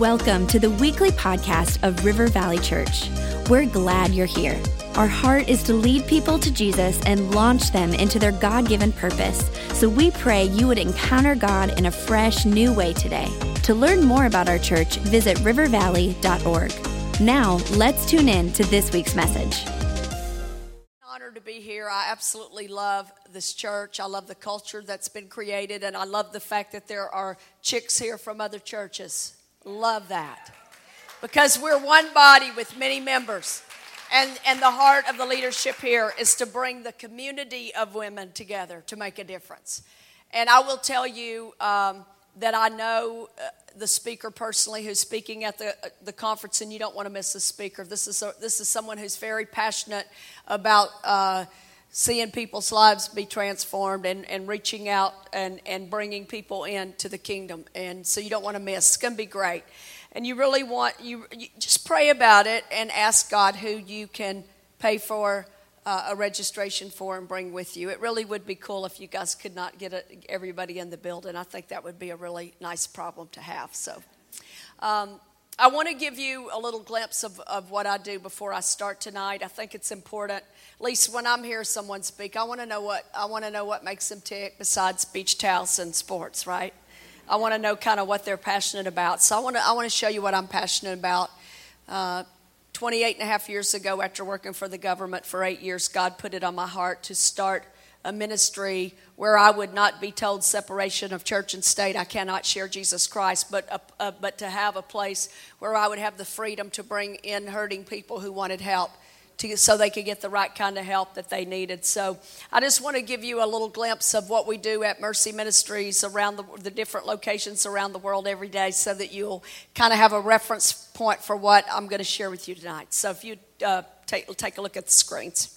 Welcome to the weekly podcast of River Valley Church. We're glad you're here. Our heart is to lead people to Jesus and launch them into their God given purpose. So we pray you would encounter God in a fresh, new way today. To learn more about our church, visit rivervalley.org. Now, let's tune in to this week's message. Honored to be here. I absolutely love this church. I love the culture that's been created, and I love the fact that there are chicks here from other churches. Love that. Because we're one body with many members. And, and the heart of the leadership here is to bring the community of women together to make a difference. And I will tell you um, that I know uh, the speaker personally who's speaking at the, uh, the conference, and you don't want to miss the speaker. This is, a, this is someone who's very passionate about uh, seeing people's lives be transformed and, and reaching out and, and bringing people into the kingdom. And so you don't want to miss. It's going to be great and you really want you, you just pray about it and ask God who you can pay for uh, a registration for and bring with you. It really would be cool if you guys could not get a, everybody in the building. I think that would be a really nice problem to have. So. Um, I want to give you a little glimpse of, of what I do before I start tonight. I think it's important. At least when I'm here, someone speak. I want to know what I want to know what makes them tick besides beach towels and sports, right? I want to know kind of what they're passionate about. So I want to, I want to show you what I'm passionate about. Uh, 28 and a half years ago, after working for the government for eight years, God put it on my heart to start a ministry where I would not be told separation of church and state. I cannot share Jesus Christ, but, uh, uh, but to have a place where I would have the freedom to bring in hurting people who wanted help to, so they could get the right kind of help that they needed. So I just want to give you a little glimpse of what we do at Mercy Ministries around the, the different locations around the world every day so that you'll kind of have a reference point for what I'm going to share with you tonight. So if you uh, take, take a look at the screens.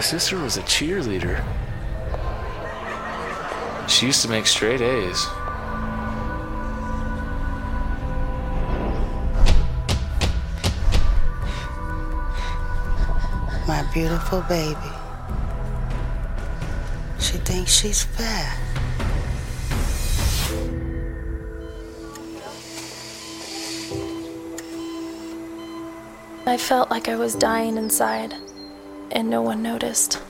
My sister was a cheerleader. She used to make straight A's. My beautiful baby. She thinks she's fat. I felt like I was dying inside and no one noticed.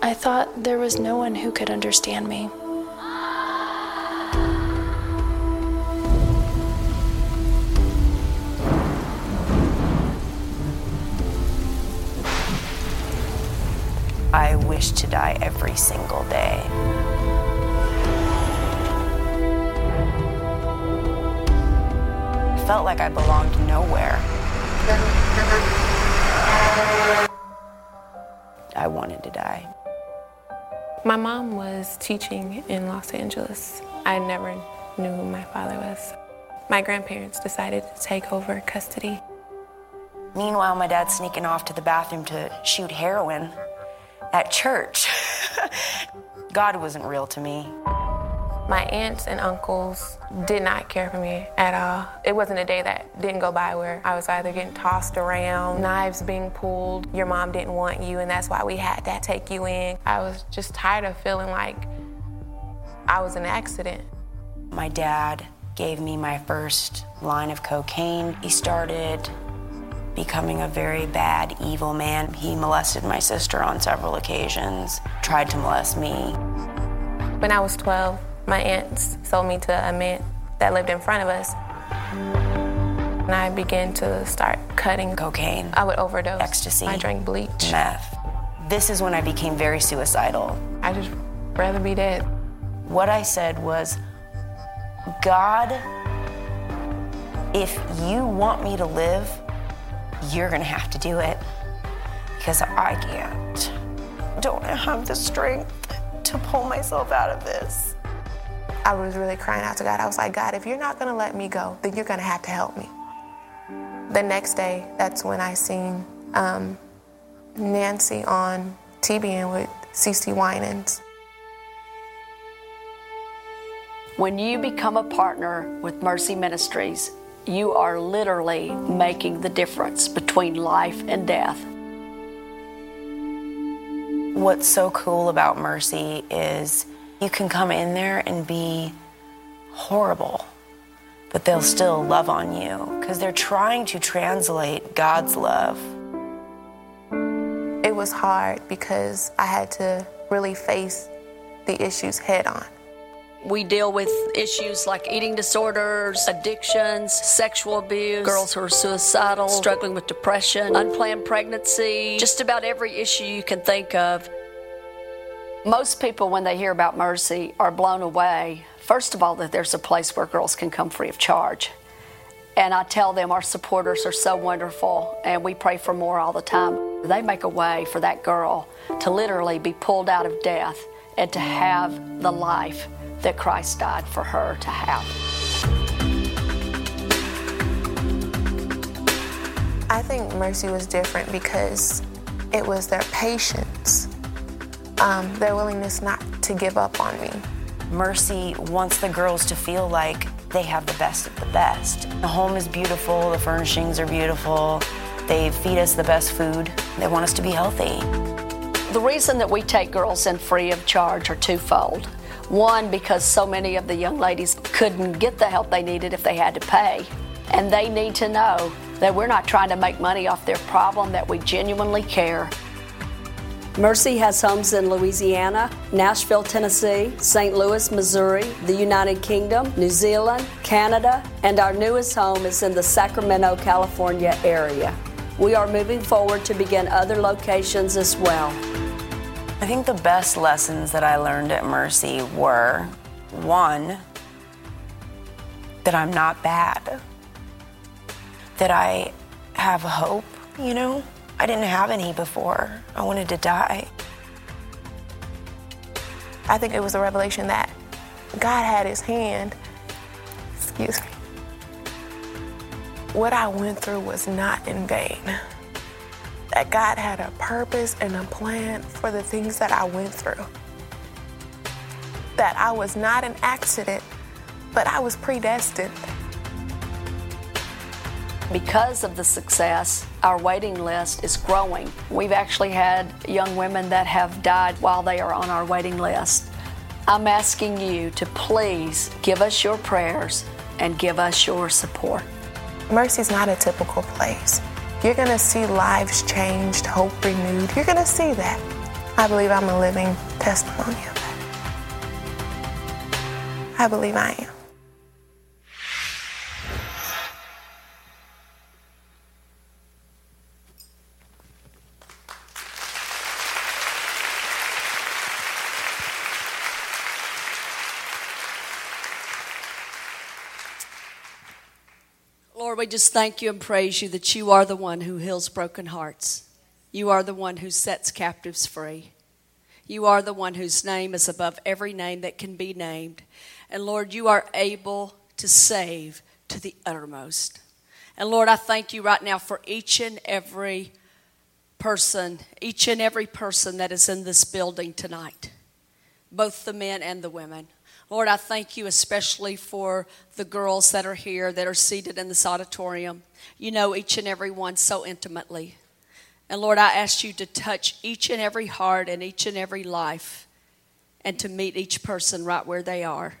I thought there was no one who could understand me. I wish to die every single day. I felt like I belonged nowhere. I wanted to die. My mom was teaching in Los Angeles. I never knew who my father was. My grandparents decided to take over custody. Meanwhile, my dad's sneaking off to the bathroom to shoot heroin at church. God wasn't real to me. My aunts and uncles did not care for me at all. It wasn't a day that didn't go by where I was either getting tossed around, knives being pulled, your mom didn't want you, and that's why we had to take you in. I was just tired of feeling like I was an accident. My dad gave me my first line of cocaine. He started becoming a very bad, evil man. He molested my sister on several occasions, tried to molest me. When I was 12, my aunts sold me to a man that lived in front of us. And I began to start cutting cocaine. I would overdose. Ecstasy. I drank bleach. Meth. This is when I became very suicidal. I just rather be dead. What I said was, God, if you want me to live, you're gonna have to do it. Because I can't. Don't have the strength to pull myself out of this. I was really crying out to God. I was like, God, if you're not gonna let me go, then you're gonna have to help me. The next day, that's when I seen um, Nancy on TBN with CeCe Winans. When you become a partner with Mercy Ministries, you are literally making the difference between life and death. What's so cool about Mercy is you can come in there and be horrible, but they'll still love on you because they're trying to translate God's love. It was hard because I had to really face the issues head on. We deal with issues like eating disorders, addictions, sexual abuse, girls who are suicidal, struggling with depression, unplanned pregnancy, just about every issue you can think of. Most people, when they hear about Mercy, are blown away. First of all, that there's a place where girls can come free of charge. And I tell them our supporters are so wonderful, and we pray for more all the time. They make a way for that girl to literally be pulled out of death and to have the life that Christ died for her to have. I think Mercy was different because it was their patience, um, their willingness not to give up on me. Mercy wants the girls to feel like they have the best of the best. The home is beautiful, the furnishings are beautiful, they feed us the best food, they want us to be healthy. The reason that we take girls in free of charge are twofold. One, because so many of the young ladies couldn't get the help they needed if they had to pay. And they need to know that we're not trying to make money off their problem, that we genuinely care. Mercy has homes in Louisiana, Nashville, Tennessee, St. Louis, Missouri, the United Kingdom, New Zealand, Canada, and our newest home is in the Sacramento, California area. We are moving forward to begin other locations as well. I think the best lessons that I learned at Mercy were one, that I'm not bad, that I have hope, you know? I didn't have any before. I wanted to die. I think it was a revelation that God had his hand. Excuse me. What I went through was not in vain. That God had a purpose and a plan for the things that I went through. That I was not an accident, but I was predestined. Because of the success, our waiting list is growing. We've actually had young women that have died while they are on our waiting list. I'm asking you to please give us your prayers and give us your support. Mercy's not a typical place. You're going to see lives changed, hope renewed. You're going to see that. I believe I'm a living testimony of that. I believe I am. We just thank you and praise you that you are the one who heals broken hearts. You are the one who sets captives free. You are the one whose name is above every name that can be named. And Lord, you are able to save to the uttermost. And Lord, I thank you right now for each and every person, each and every person that is in this building tonight, both the men and the women. Lord, I thank you especially for the girls that are here that are seated in this auditorium. You know each and every one so intimately. And Lord, I ask you to touch each and every heart and each and every life and to meet each person right where they are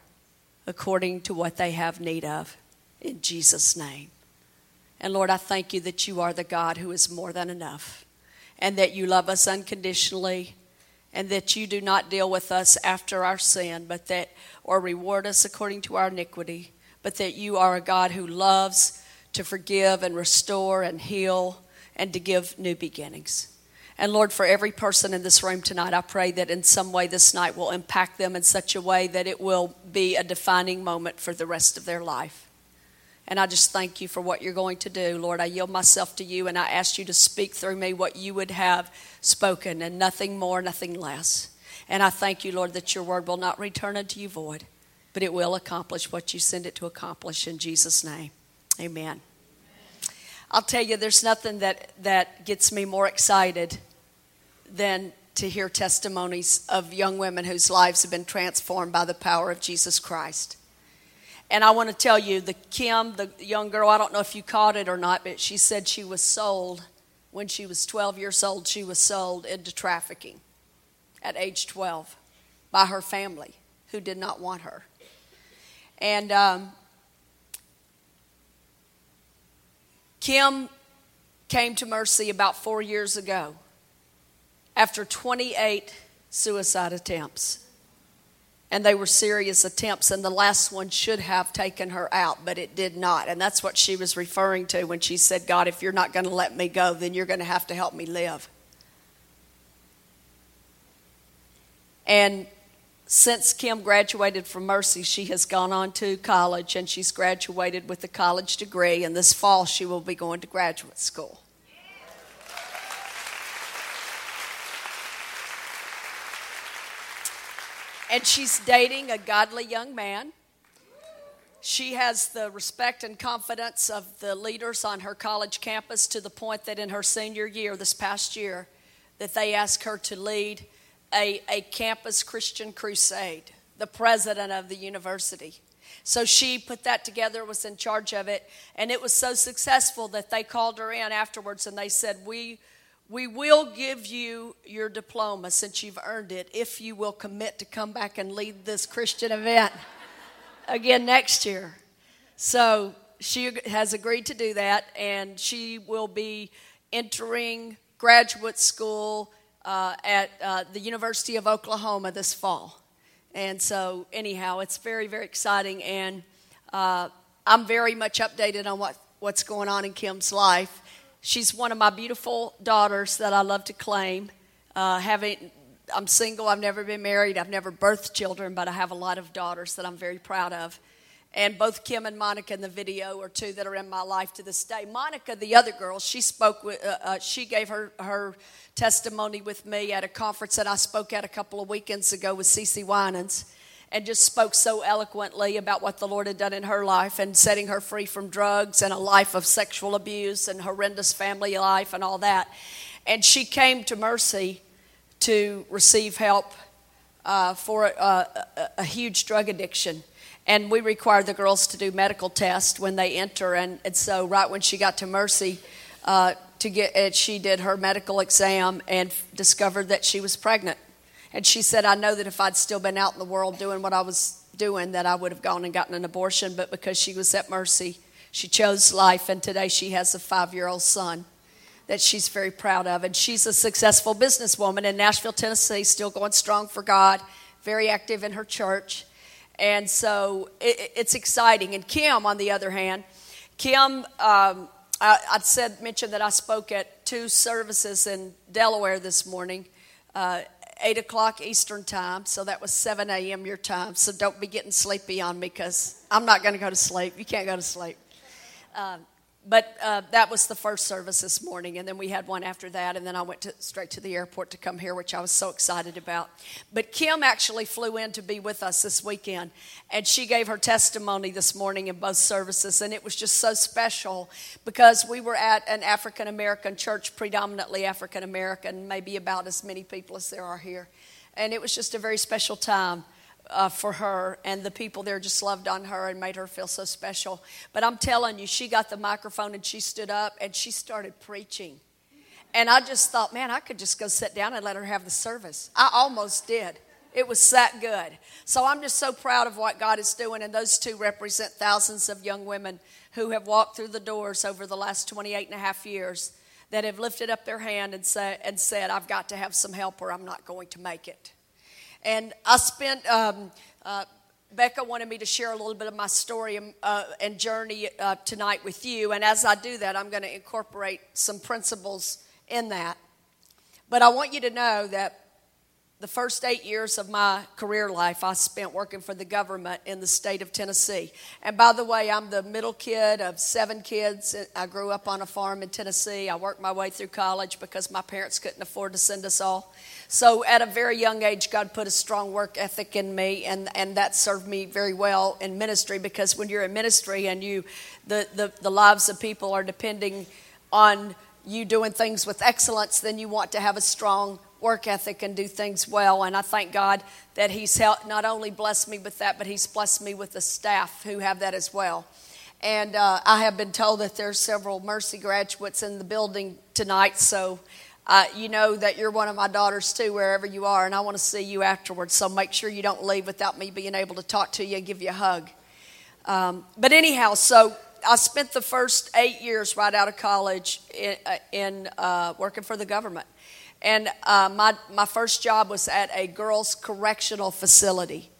according to what they have need of. In Jesus' name. And Lord, I thank you that you are the God who is more than enough and that you love us unconditionally and that you do not deal with us after our sin, but that or reward us according to our iniquity, but that you are a God who loves to forgive and restore and heal and to give new beginnings. And Lord, for every person in this room tonight, I pray that in some way this night will impact them in such a way that it will be a defining moment for the rest of their life. And I just thank you for what you're going to do. Lord, I yield myself to you and I ask you to speak through me what you would have spoken and nothing more, nothing less. And I thank you, Lord, that your word will not return unto you void, but it will accomplish what you send it to accomplish in Jesus' name. Amen. I'll tell you, there's nothing that, that gets me more excited than to hear testimonies of young women whose lives have been transformed by the power of Jesus Christ. And I want to tell you, the Kim, the young girl, I don't know if you caught it or not, but she said she was sold when she was 12 years old. She was sold into trafficking at age 12 by her family who did not want her. And um, Kim came to Mercy about four years ago after 28 suicide attempts. And they were serious attempts, and the last one should have taken her out, but it did not. And that's what she was referring to when she said, God, if you're not going to let me go, then you're going to have to help me live. And since Kim graduated from Mercy, she has gone on to college and she's graduated with a college degree. And this fall, she will be going to graduate school. And she's dating a godly young man. She has the respect and confidence of the leaders on her college campus to the point that in her senior year, this past year, that they asked her to lead a, a campus Christian crusade, the president of the university. So she put that together, was in charge of it, and it was so successful that they called her in afterwards and they said, We, we will give you your diploma since you've earned it if you will commit to come back and lead this Christian event again next year. So she has agreed to do that, and she will be entering graduate school uh, at uh, the University of Oklahoma this fall. And so, anyhow, it's very, very exciting. And uh, I'm very much updated on what, what's going on in Kim's life. She's one of my beautiful daughters that I love to claim. Uh, having, I'm single, I've never been married, I've never birthed children, but I have a lot of daughters that I'm very proud of. And both Kim and Monica in the video are two that are in my life to this day. Monica, the other girl, she spoke with, uh, uh, she gave her, her testimony with me at a conference that I spoke at a couple of weekends ago with CeCe Winans and just spoke so eloquently about what the Lord had done in her life and setting her free from drugs and a life of sexual abuse and horrendous family life and all that. And she came to Mercy to receive help uh, for a, a, a huge drug addiction and we require the girls to do medical tests when they enter. And, and so, right when she got to Mercy, uh, to get it, she did her medical exam and f- discovered that she was pregnant. And she said, "I know that if I'd still been out in the world doing what I was doing, that I would have gone and gotten an abortion. But because she was at Mercy, she chose life, and today she has a five-year-old son." that she's very proud of. And she's a successful businesswoman in Nashville, Tennessee, still going strong for God, very active in her church. And so it, it's exciting. And Kim, on the other hand, Kim, um, I, I, said, mentioned that I spoke at two services in Delaware this morning, uh, 8 o'clock Eastern time. So that was 7 a.m. your time. So don't be getting sleepy on me because I'm not going to go to sleep. You can't go to sleep. Um, but uh, that was the first service this morning, and then we had one after that, and then I went to, straight to the airport to come here, which I was so excited about. But Kim actually flew in to be with us this weekend, and she gave her testimony this morning in both services, and it was just so special because we were at an African American church, predominantly African American, maybe about as many people as there are here, and it was just a very special time uh, for her, and the people there just loved on her and made her feel so special. But I'm telling you, she got the microphone and she stood up and she started preaching. And I just thought, man, I could just go sit down and let her have the service. I almost did. It was that good. So I'm just so proud of what God is doing, and those two represent thousands of young women who have walked through the doors over the last 28 and a half years that have lifted up their hand and, say, and said, I've got to have some help or I'm not going to make it. And I spent, um, uh, Becca wanted me to share a little bit of my story and, uh, and journey uh, tonight with you. And as I do that, I'm going to incorporate some principles in that. But I want you to know that the first eight years of my career life I spent working for the government in the state of Tennessee. And by the way, I'm the middle kid of seven kids. I grew up on a farm in Tennessee. I worked my way through college because my parents couldn't afford to send us all. So at a very young age, God put a strong work ethic in me, and, and that served me very well in ministry because when you're in ministry and you, the, the, the lives of people are depending on you doing things with excellence, then you want to have a strong work ethic and do things well. And I thank God that He's helped, not only blessed me with that, but He's blessed me with the staff who have that as well. And uh, I have been told that there's several Mercy graduates in the building tonight, so uh, you know that you're one of my daughters too, wherever you are, and I want to see you afterwards. So make sure you don't leave without me being able to talk to you and give you a hug. Um, but anyhow, so I spent the first eight years right out of college in, uh, in uh, working for the government. And uh, my, my first job was at a girls' correctional facility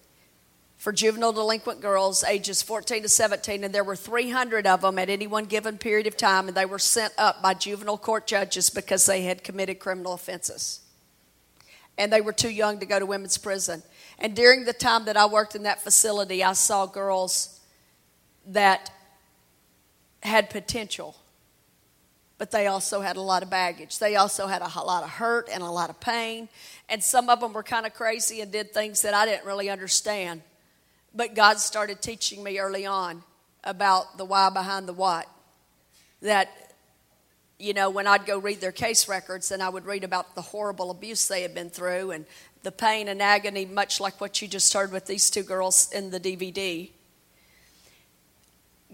for juvenile delinquent girls ages 14 to 17, and there were 300 of them at any one given period of time, and they were sent up by juvenile court judges because they had committed criminal offenses. And they were too young to go to women's prison. And during the time that I worked in that facility, I saw girls that had potential, but they also had a lot of baggage. They also had a lot of hurt and a lot of pain. And some of them were kind of crazy and did things that I didn't really understand. But God started teaching me early on about the why behind the what. That, you know, when I'd go read their case records and I would read about the horrible abuse they had been through and the pain and agony, much like what you just heard with these two girls in the DVD.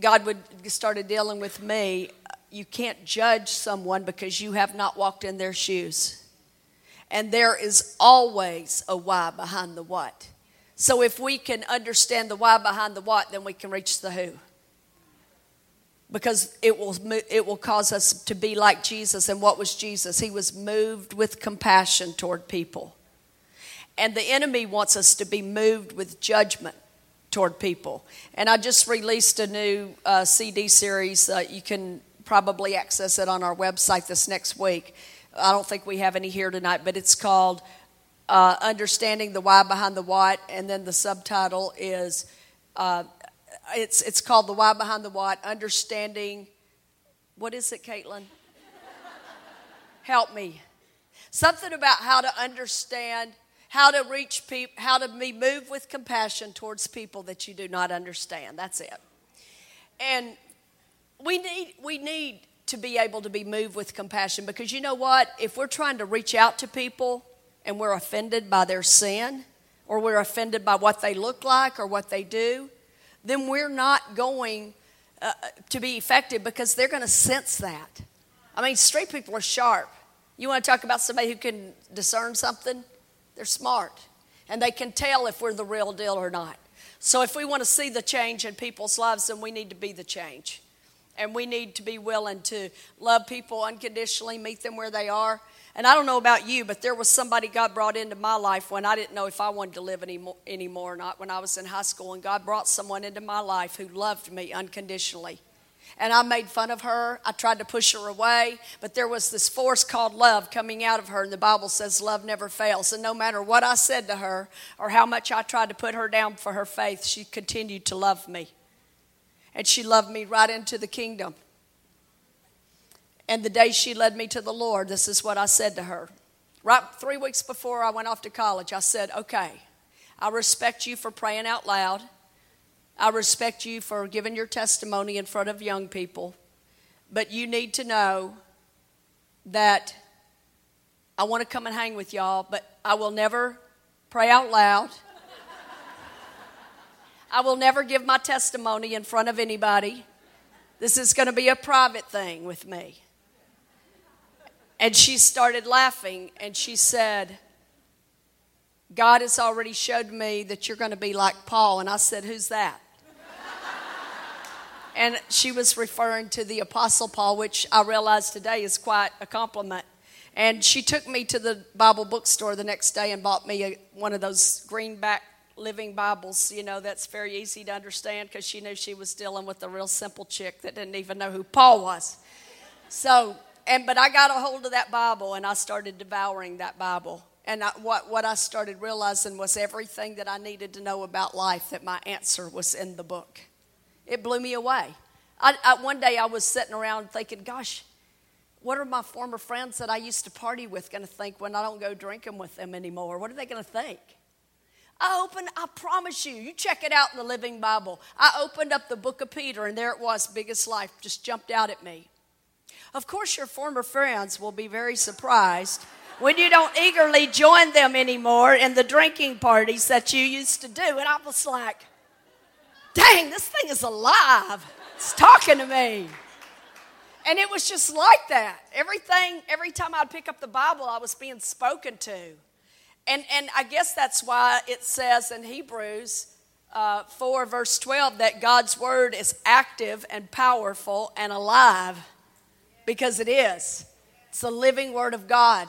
God would started dealing with me. You can't judge someone because you have not walked in their shoes. And there is always a why behind the what. So if we can understand the why behind the what, then we can reach the who. Because it will, it will cause us to be like Jesus. And what was Jesus? He was moved with compassion toward people. And the enemy wants us to be moved with judgment toward people. And I just released a new uh, CD series. Uh, you can probably access it on our website this next week. I don't think we have any here tonight, but it's called uh, understanding the why behind the what, and then the subtitle is uh, it's it's called the why behind the what, understanding. What is it, Caitlin? Help me. Something about how to understand, how to reach people, how to be moved with compassion towards people that you do not understand. That's it. And we need we need to be able to be moved with compassion because you know what? If we're trying to reach out to people and we're offended by their sin or we're offended by what they look like or what they do, then we're not going uh, to be effective because they're going to sense that. I mean, street people are sharp. You want to talk about somebody who can discern something? They're smart. And they can tell if we're the real deal or not. So if we want to see the change in people's lives, then we need to be the change. And we need to be willing to love people unconditionally, meet them where they are, and I don't know about you, but there was somebody God brought into my life when I didn't know if I wanted to live anymore, anymore or not when I was in high school. And God brought someone into my life who loved me unconditionally. And I made fun of her. I tried to push her away, but there was this force called love coming out of her. And the Bible says love never fails. And no matter what I said to her or how much I tried to put her down for her faith, she continued to love me. And she loved me right into the kingdom. And the day she led me to the Lord, this is what I said to her. Right three weeks before I went off to college, I said, Okay, I respect you for praying out loud. I respect you for giving your testimony in front of young people. But you need to know that I want to come and hang with y'all, but I will never pray out loud. I will never give my testimony in front of anybody. This is going to be a private thing with me. And she started laughing and she said, God has already showed me that you're going to be like Paul. And I said, Who's that? and she was referring to the Apostle Paul, which I realize today is quite a compliment. And she took me to the Bible bookstore the next day and bought me a, one of those greenback living Bibles, you know, that's very easy to understand because she knew she was dealing with a real simple chick that didn't even know who Paul was. So and but I got a hold of that Bible and I started devouring that Bible. And I, what, what I started realizing was everything that I needed to know about life, that my answer was in the book. It blew me away. I, I, one day I was sitting around thinking, gosh, what are my former friends that I used to party with going to think when I don't go drinking with them anymore? What are they going to think? I opened, I promise you, you check it out in the Living Bible. I opened up the book of Peter, and there it was, biggest life, just jumped out at me. Of course, your former friends will be very surprised when you don't eagerly join them anymore in the drinking parties that you used to do. And I was like, dang, this thing is alive. It's talking to me. And it was just like that. Everything, every time I'd pick up the Bible, I was being spoken to. And, and I guess that's why it says in Hebrews uh, 4, verse 12, that God's word is active and powerful and alive because it is. It's the living word of God.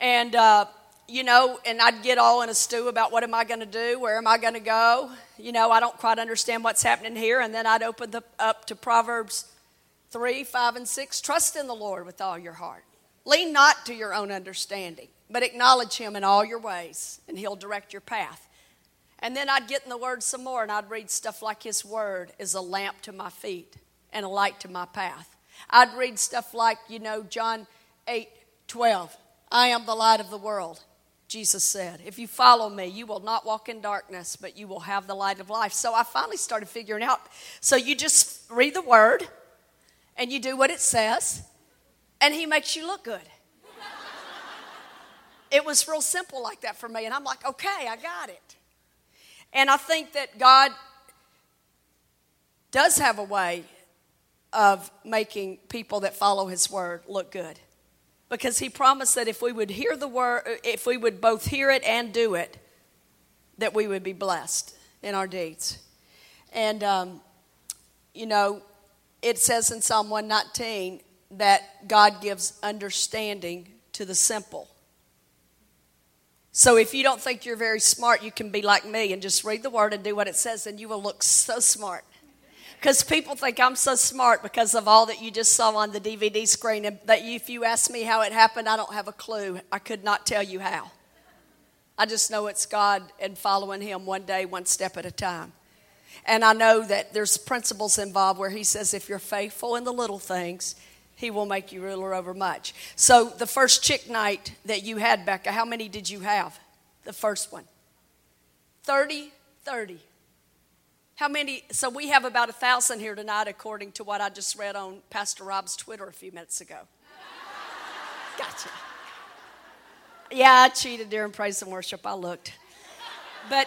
And, uh, you know, and I'd get all in a stew about what am I going to do? Where am I going to go? You know, I don't quite understand what's happening here. And then I'd open the, up to Proverbs 3, 5, and 6. Trust in the Lord with all your heart. Lean not to your own understanding, but acknowledge him in all your ways, and he'll direct your path. And then I'd get in the word some more, and I'd read stuff like his word is a lamp to my feet and a light to my path. I'd read stuff like, you know, John 8, 12. I am the light of the world, Jesus said. If you follow me, you will not walk in darkness, but you will have the light of life. So I finally started figuring out. So you just read the word and you do what it says, and he makes you look good. it was real simple like that for me, and I'm like, okay, I got it. And I think that God does have a way of making people that follow his word look good because he promised that if we would hear the word, if we would both hear it and do it, that we would be blessed in our deeds. And, um, you know, it says in Psalm 119 that God gives understanding to the simple. So if you don't think you're very smart, you can be like me and just read the word and do what it says, and you will look so smart because people think I'm so smart because of all that you just saw on the DVD screen. And that if you ask me how it happened, I don't have a clue. I could not tell you how. I just know it's God and following Him one day, one step at a time. And I know that there's principles involved where He says, if you're faithful in the little things, He will make you ruler over much. So, the first chick night that you had, Becca, how many did you have? The first one 30, 30. How many? So we have about a thousand here tonight, according to what I just read on Pastor Rob's Twitter a few minutes ago. Gotcha. Yeah, I cheated during praise and worship. I looked, but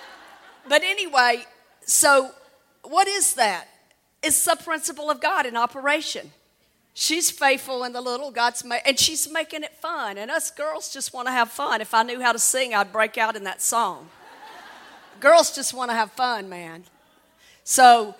but anyway. So what is that? It's the principle of God in operation. She's faithful in the little, God's ma- and she's making it fun. And us girls just want to have fun. If I knew how to sing, I'd break out in that song. girls just want to have fun, man. So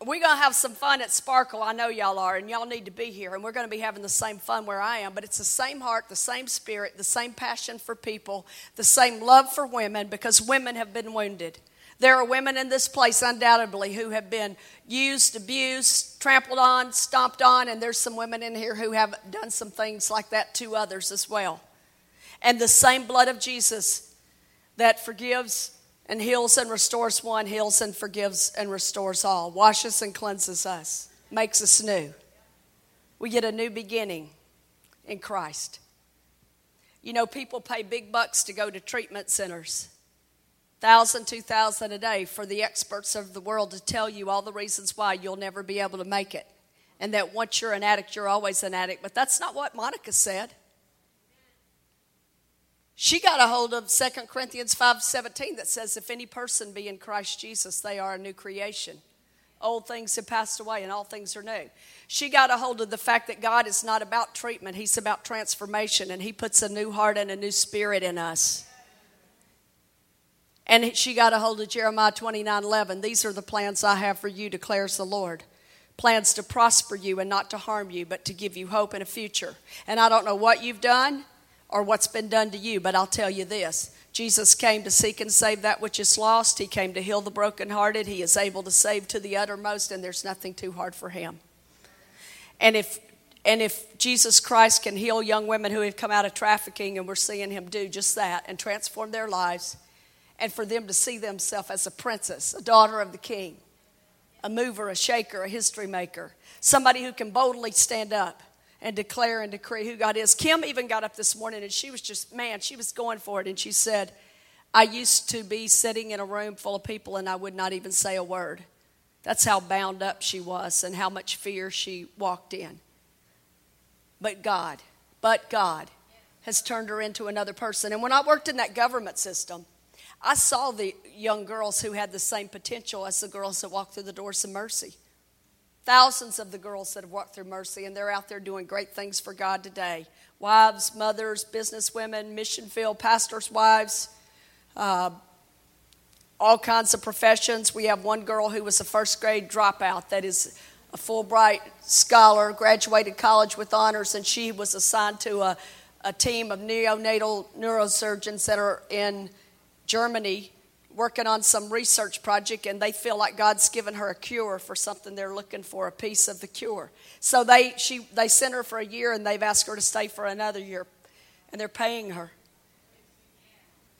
we're going to have some fun at Sparkle. I know y'all are, and y'all need to be here. And we're going to be having the same fun where I am. But it's the same heart, the same spirit, the same passion for people, the same love for women because women have been wounded. There are women in this place, undoubtedly, who have been used, abused, trampled on, stomped on, and there's some women in here who have done some things like that to others as well. And the same blood of Jesus that forgives and heals and restores one, heals and forgives and restores all, washes and cleanses us, makes us new. We get a new beginning in Christ. You know, people pay big bucks to go to treatment centers. Thousand, two thousand a day for the experts of the world to tell you all the reasons why you'll never be able to make it. And that once you're an addict, you're always an addict. But that's not what Monica said. She got a hold of 2 Corinthians 5:17 that says if any person be in Christ Jesus they are a new creation. Old things have passed away and all things are new. She got a hold of the fact that God is not about treatment, he's about transformation and he puts a new heart and a new spirit in us. And she got a hold of Jeremiah 29 11. These are the plans I have for you, declares the Lord. Plans to prosper you and not to harm you, but to give you hope and a future. And I don't know what you've done or what's been done to you, but I'll tell you this. Jesus came to seek and save that which is lost. He came to heal the brokenhearted. He is able to save to the uttermost, and there's nothing too hard for him. And if and if Jesus Christ can heal young women who have come out of trafficking, and we're seeing him do just that and transform their lives, and for them to see themselves as a princess, a daughter of the king, a mover, a shaker, a history maker, somebody who can boldly stand up and declare and decree who God is. Kim even got up this morning and she was just, man, she was going for it. And she said, I used to be sitting in a room full of people and I would not even say a word. That's how bound up she was and how much fear she walked in. But God, but God has turned her into another person. And when I worked in that government system, I saw the young girls who had the same potential as the girls that walked through the doors of mercy. Thousands of the girls that have walked through mercy, and they're out there doing great things for God today. Wives, mothers, businesswomen, mission field, pastors' wives, uh, all kinds of professions. We have one girl who was a first grade dropout that is a Fulbright scholar, graduated college with honors, and she was assigned to a, a team of neonatal neurosurgeons that are in Germany working on some research project and they feel like God's given her a cure for something they're looking for, a piece of the cure. So they she they sent her for a year and they've asked her to stay for another year and they're paying her.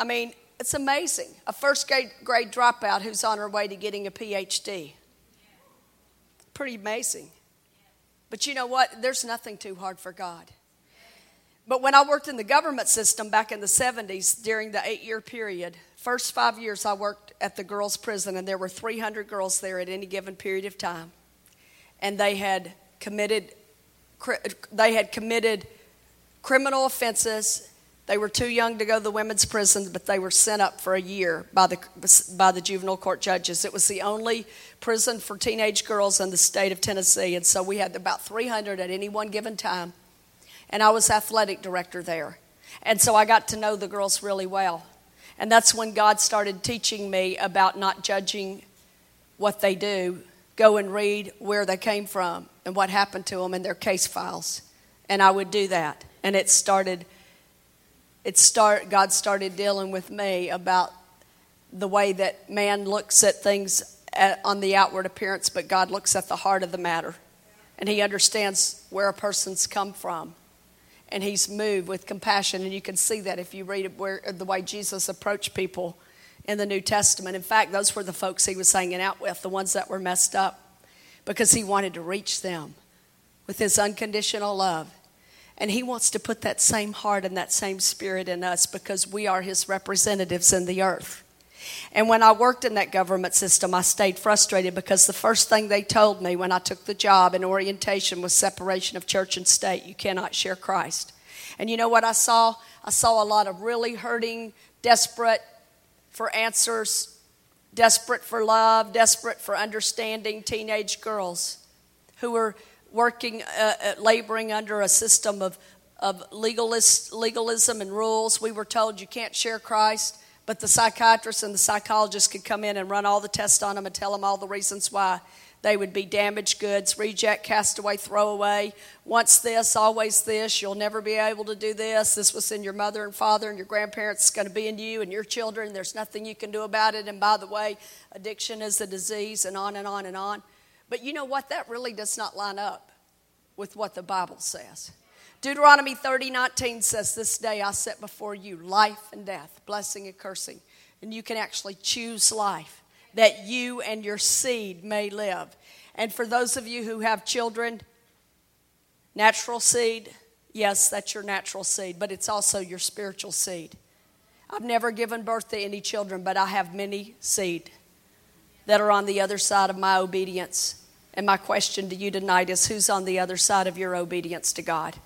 I mean, it's amazing. A first grade, grade dropout who's on her way to getting a PhD. Pretty amazing. But you know what? There's nothing too hard for God. But when I worked in the government system back in the 70s during the eight year period, first five years I worked at the girls' prison, and there were 300 girls there at any given period of time. And they had committed, they had committed criminal offenses. They were too young to go to the women's prison, but they were sent up for a year by the, by the juvenile court judges. It was the only prison for teenage girls in the state of Tennessee. And so we had about 300 at any one given time and I was athletic director there. And so I got to know the girls really well. And that's when God started teaching me about not judging what they do. Go and read where they came from and what happened to them in their case files. And I would do that. And it started it start God started dealing with me about the way that man looks at things at, on the outward appearance, but God looks at the heart of the matter. And he understands where a person's come from and he's moved with compassion. And you can see that if you read where, the way Jesus approached people in the New Testament. In fact, those were the folks he was hanging out with, the ones that were messed up, because he wanted to reach them with his unconditional love. And he wants to put that same heart and that same spirit in us because we are his representatives in the earth. And when I worked in that government system, I stayed frustrated because the first thing they told me when I took the job in orientation was separation of church and state. You cannot share Christ. And you know what I saw? I saw a lot of really hurting, desperate for answers, desperate for love, desperate for understanding teenage girls who were working, uh, uh laboring under a system of, of legalist, legalism and rules. We were told you can't share Christ. But the psychiatrist and the psychologist could come in and run all the tests on them and tell them all the reasons why they would be damaged goods, reject, castaway, throwaway. Once this, always this. You'll never be able to do this. This was in your mother and father and your grandparents. It's going to be in you and your children. There's nothing you can do about it. And by the way, addiction is a disease, and on and on and on. But you know what? That really does not line up with what the Bible says. Deuteronomy 30 19 says, This day I set before you life and death, blessing and cursing. And you can actually choose life that you and your seed may live. And for those of you who have children, natural seed, yes, that's your natural seed, but it's also your spiritual seed. I've never given birth to any children, but I have many seed that are on the other side of my obedience. And my question to you tonight is who's on the other side of your obedience to God?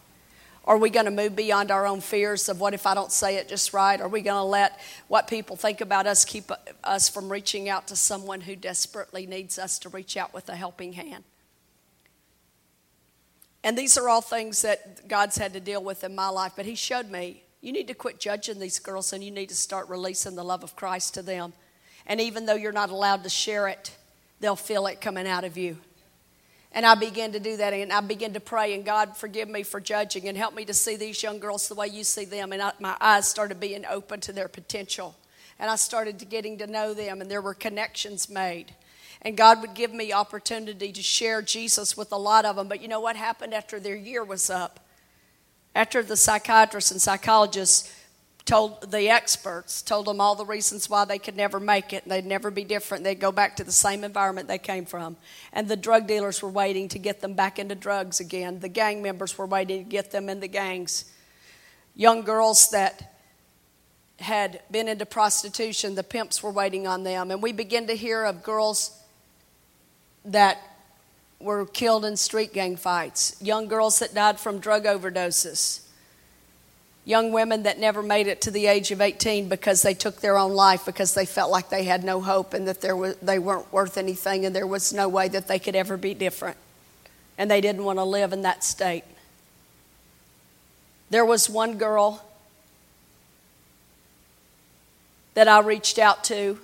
Are we going to move beyond our own fears of what if I don't say it just right? Are we going to let what people think about us keep us from reaching out to someone who desperately needs us to reach out with a helping hand? And these are all things that God's had to deal with in my life, but He showed me you need to quit judging these girls and you need to start releasing the love of Christ to them. And even though you're not allowed to share it, they'll feel it coming out of you. And I began to do that, and I began to pray, and God, forgive me for judging and help me to see these young girls the way you see them. And I, my eyes started being open to their potential. And I started getting to know them, and there were connections made. And God would give me opportunity to share Jesus with a lot of them. But you know what happened after their year was up? After the psychiatrists and psychologists told the experts, told them all the reasons why they could never make it and they'd never be different. They'd go back to the same environment they came from. And the drug dealers were waiting to get them back into drugs again. The gang members were waiting to get them in the gangs. Young girls that had been into prostitution, the pimps were waiting on them. And we begin to hear of girls that were killed in street gang fights, young girls that died from drug overdoses young women that never made it to the age of 18 because they took their own life because they felt like they had no hope and that there was, they weren't worth anything and there was no way that they could ever be different. And they didn't want to live in that state. There was one girl that I reached out to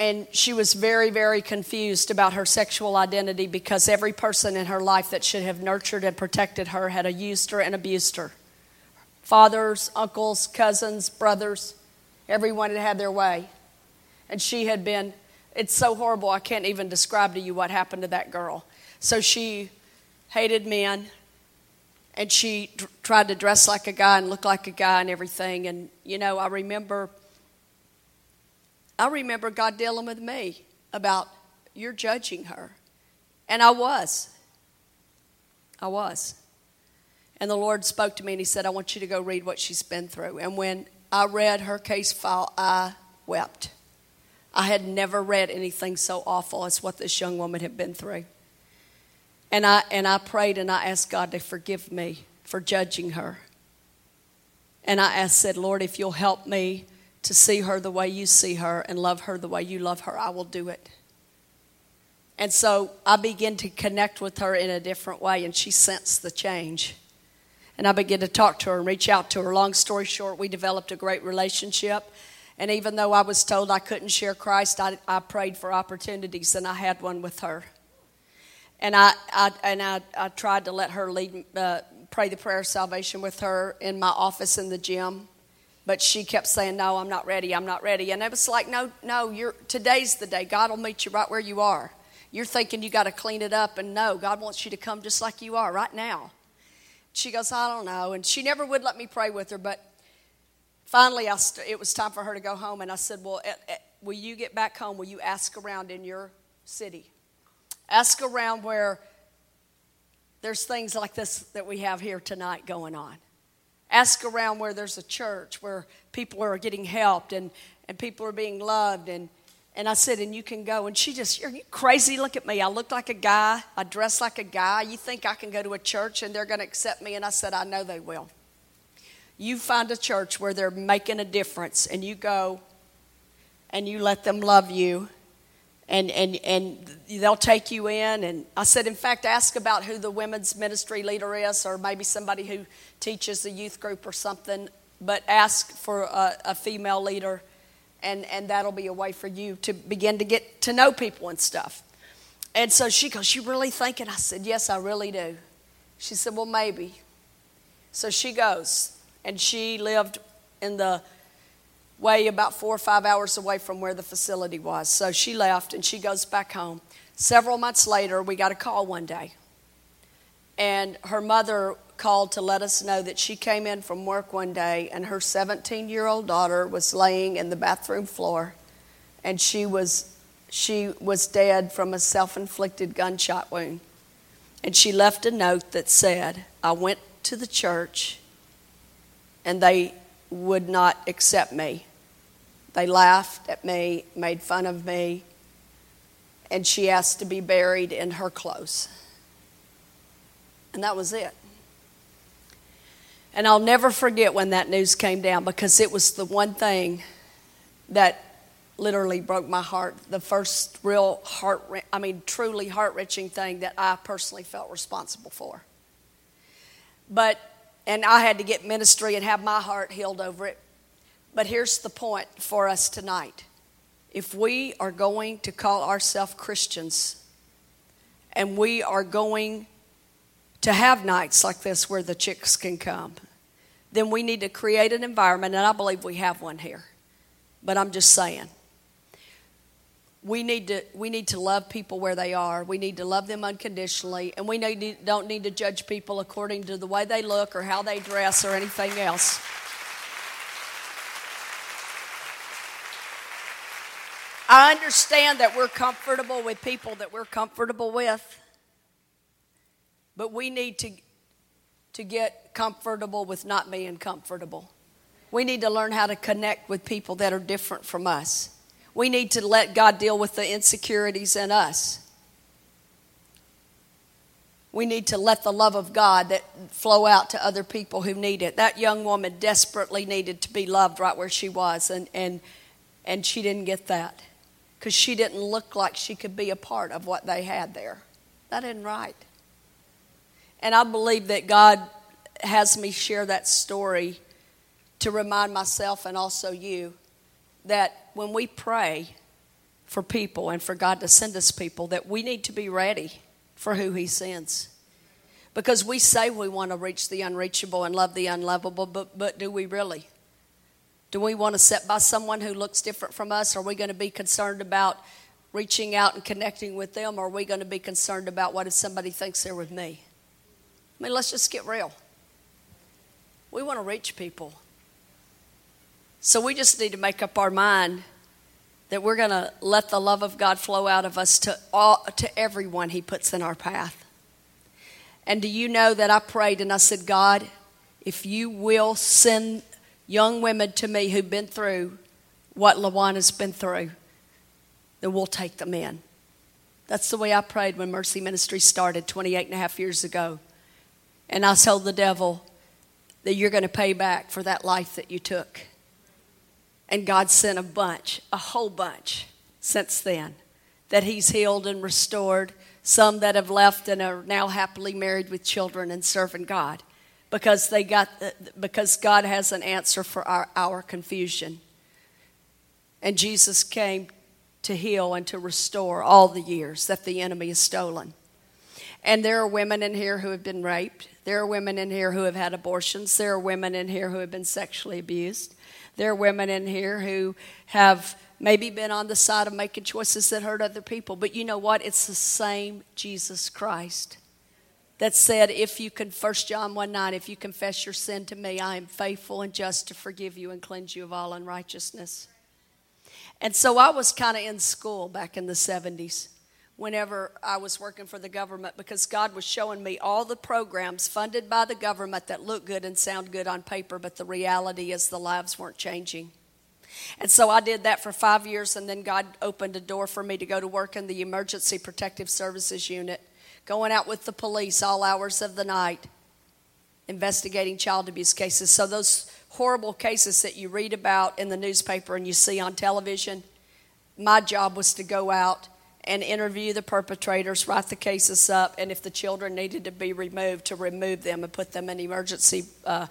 and she was very, very confused about her sexual identity because every person in her life that should have nurtured and protected her had used her and abused her. Fathers, uncles, cousins, brothers, everyone had had their way. And she had been, it's so horrible, I can't even describe to you what happened to that girl. So she hated men, and she tried to dress like a guy and look like a guy and everything. And, you know, I remember I remember God dealing with me about you're judging her. And I was. I was. And the Lord spoke to me and He said, I want you to go read what she's been through. And when I read her case file, I wept. I had never read anything so awful as what this young woman had been through. And I, and I prayed and I asked God to forgive me for judging her. And I asked, said, Lord, if you'll help me to see her the way you see her and love her the way you love her, I will do it. And so I began to connect with her in a different way, and she sensed the change. And I began to talk to her and reach out to her. Long story short, we developed a great relationship. And even though I was told I couldn't share Christ, I, I prayed for opportunities, and I had one with her. And I, I and I, I tried to let her lead, uh, pray the prayer of salvation with her in my office in the gym but she kept saying, No, I'm not ready, I'm not ready. And it was like, No, no, you're, today's the day. God will meet you right where you are. You're thinking you got to clean it up, and no, God wants you to come just like you are right now. She goes, I don't know. And she never would let me pray with her, but finally I st- it was time for her to go home. And I said, Well, eh, eh, will you get back home? Will you ask around in your city? Ask around where there's things like this that we have here tonight going on. Ask around where there's a church where people are getting helped and, and people are being loved. And, and I said, and you can go. And she just, are you crazy? Look at me. I look like a guy. I dress like a guy. You think I can go to a church and they're going to accept me? And I said, I know they will. You find a church where they're making a difference and you go and you let them love you and, and, and they'll take you in. And I said, in fact, ask about who the women's ministry leader is, or maybe somebody who teaches the youth group or something. But ask for a, a female leader, and, and that'll be a way for you to begin to get to know people and stuff. And so she goes, You really think? And I said, Yes, I really do. She said, Well, maybe. So she goes, and she lived in the way about four or five hours away from where the facility was. So she left and she goes back home. Several months later, we got a call one day. And her mother called to let us know that she came in from work one day and her 17 year old daughter was laying in the bathroom floor and she was, she was dead from a self inflicted gunshot wound. And she left a note that said, I went to the church and they would not accept me. They laughed at me, made fun of me, and she asked to be buried in her clothes. And that was it. And I'll never forget when that news came down because it was the one thing that literally broke my heart. The first real heart, I mean, truly heart wrenching thing that I personally felt responsible for. But, and I had to get ministry and have my heart healed over it. But here's the point for us tonight. If we are going to call ourselves Christians and we are going to have nights like this where the chicks can come, then we need to create an environment, and I believe we have one here. But I'm just saying. We need, to, we need to love people where they are. We need to love them unconditionally. And we need, don't need to judge people according to the way they look or how they dress or anything else. I understand that we're comfortable with people that we're comfortable with, but we need to, to get comfortable with not being comfortable. We need to learn how to connect with people that are different from us. We need to let God deal with the insecurities in us. We need to let the love of God that flow out to other people who need it. That young woman desperately needed to be loved right where she was, and, and, and she didn't get that because she didn't look like she could be a part of what they had there. That isn't right. And I believe that God has me share that story to remind myself and also you that when we pray for people and for God to send us people, that we need to be ready for who He sends. Because we say we want to reach the unreachable and love the unlovable, but, but do we really? Do we want to sit by someone who looks different from us? Are we going to be concerned about reaching out and connecting with them? Or are we going to be concerned about what if somebody thinks they're with me? I mean, let's just get real. We want to reach people. So we just need to make up our mind that we're going to let the love of God flow out of us to all, to everyone He puts in our path. And do you know that I prayed and I said, God, if you will send young women to me who've been through what LaWanna's been through, then we'll take them in. That's the way I prayed when Mercy Ministry started 28 and a half years ago. And I told the devil that you're going to pay back for that life that you took. And God sent a bunch, a whole bunch since then that He's healed and restored. Some that have left and are now happily married with children and serving God because they got because God has an answer for our, our confusion. And Jesus came to heal and to restore all the years that the enemy has stolen. And there are women in here who have been raped. There are women in here who have had abortions. There are women in here who have been sexually abused. There are women in here who have maybe been on the side of making choices that hurt other people. But you know what? It's the same Jesus Christ that said, if you can, 1 John 1 9, if you confess your sin to me, I am faithful and just to forgive you and cleanse you of all unrighteousness. And so I was kind of in school back in the 70s whenever I was working for the government because God was showing me all the programs funded by the government that look good and sound good on paper, but the reality is the lives weren't changing. And so I did that for five years, and then God opened a door for me to go to work in the Emergency Protective Services Unit, going out with the police all hours of the night, investigating child abuse cases. So, those horrible cases that you read about in the newspaper and you see on television, my job was to go out and interview the perpetrators, write the cases up, and if the children needed to be removed, to remove them and put them in emergency uh,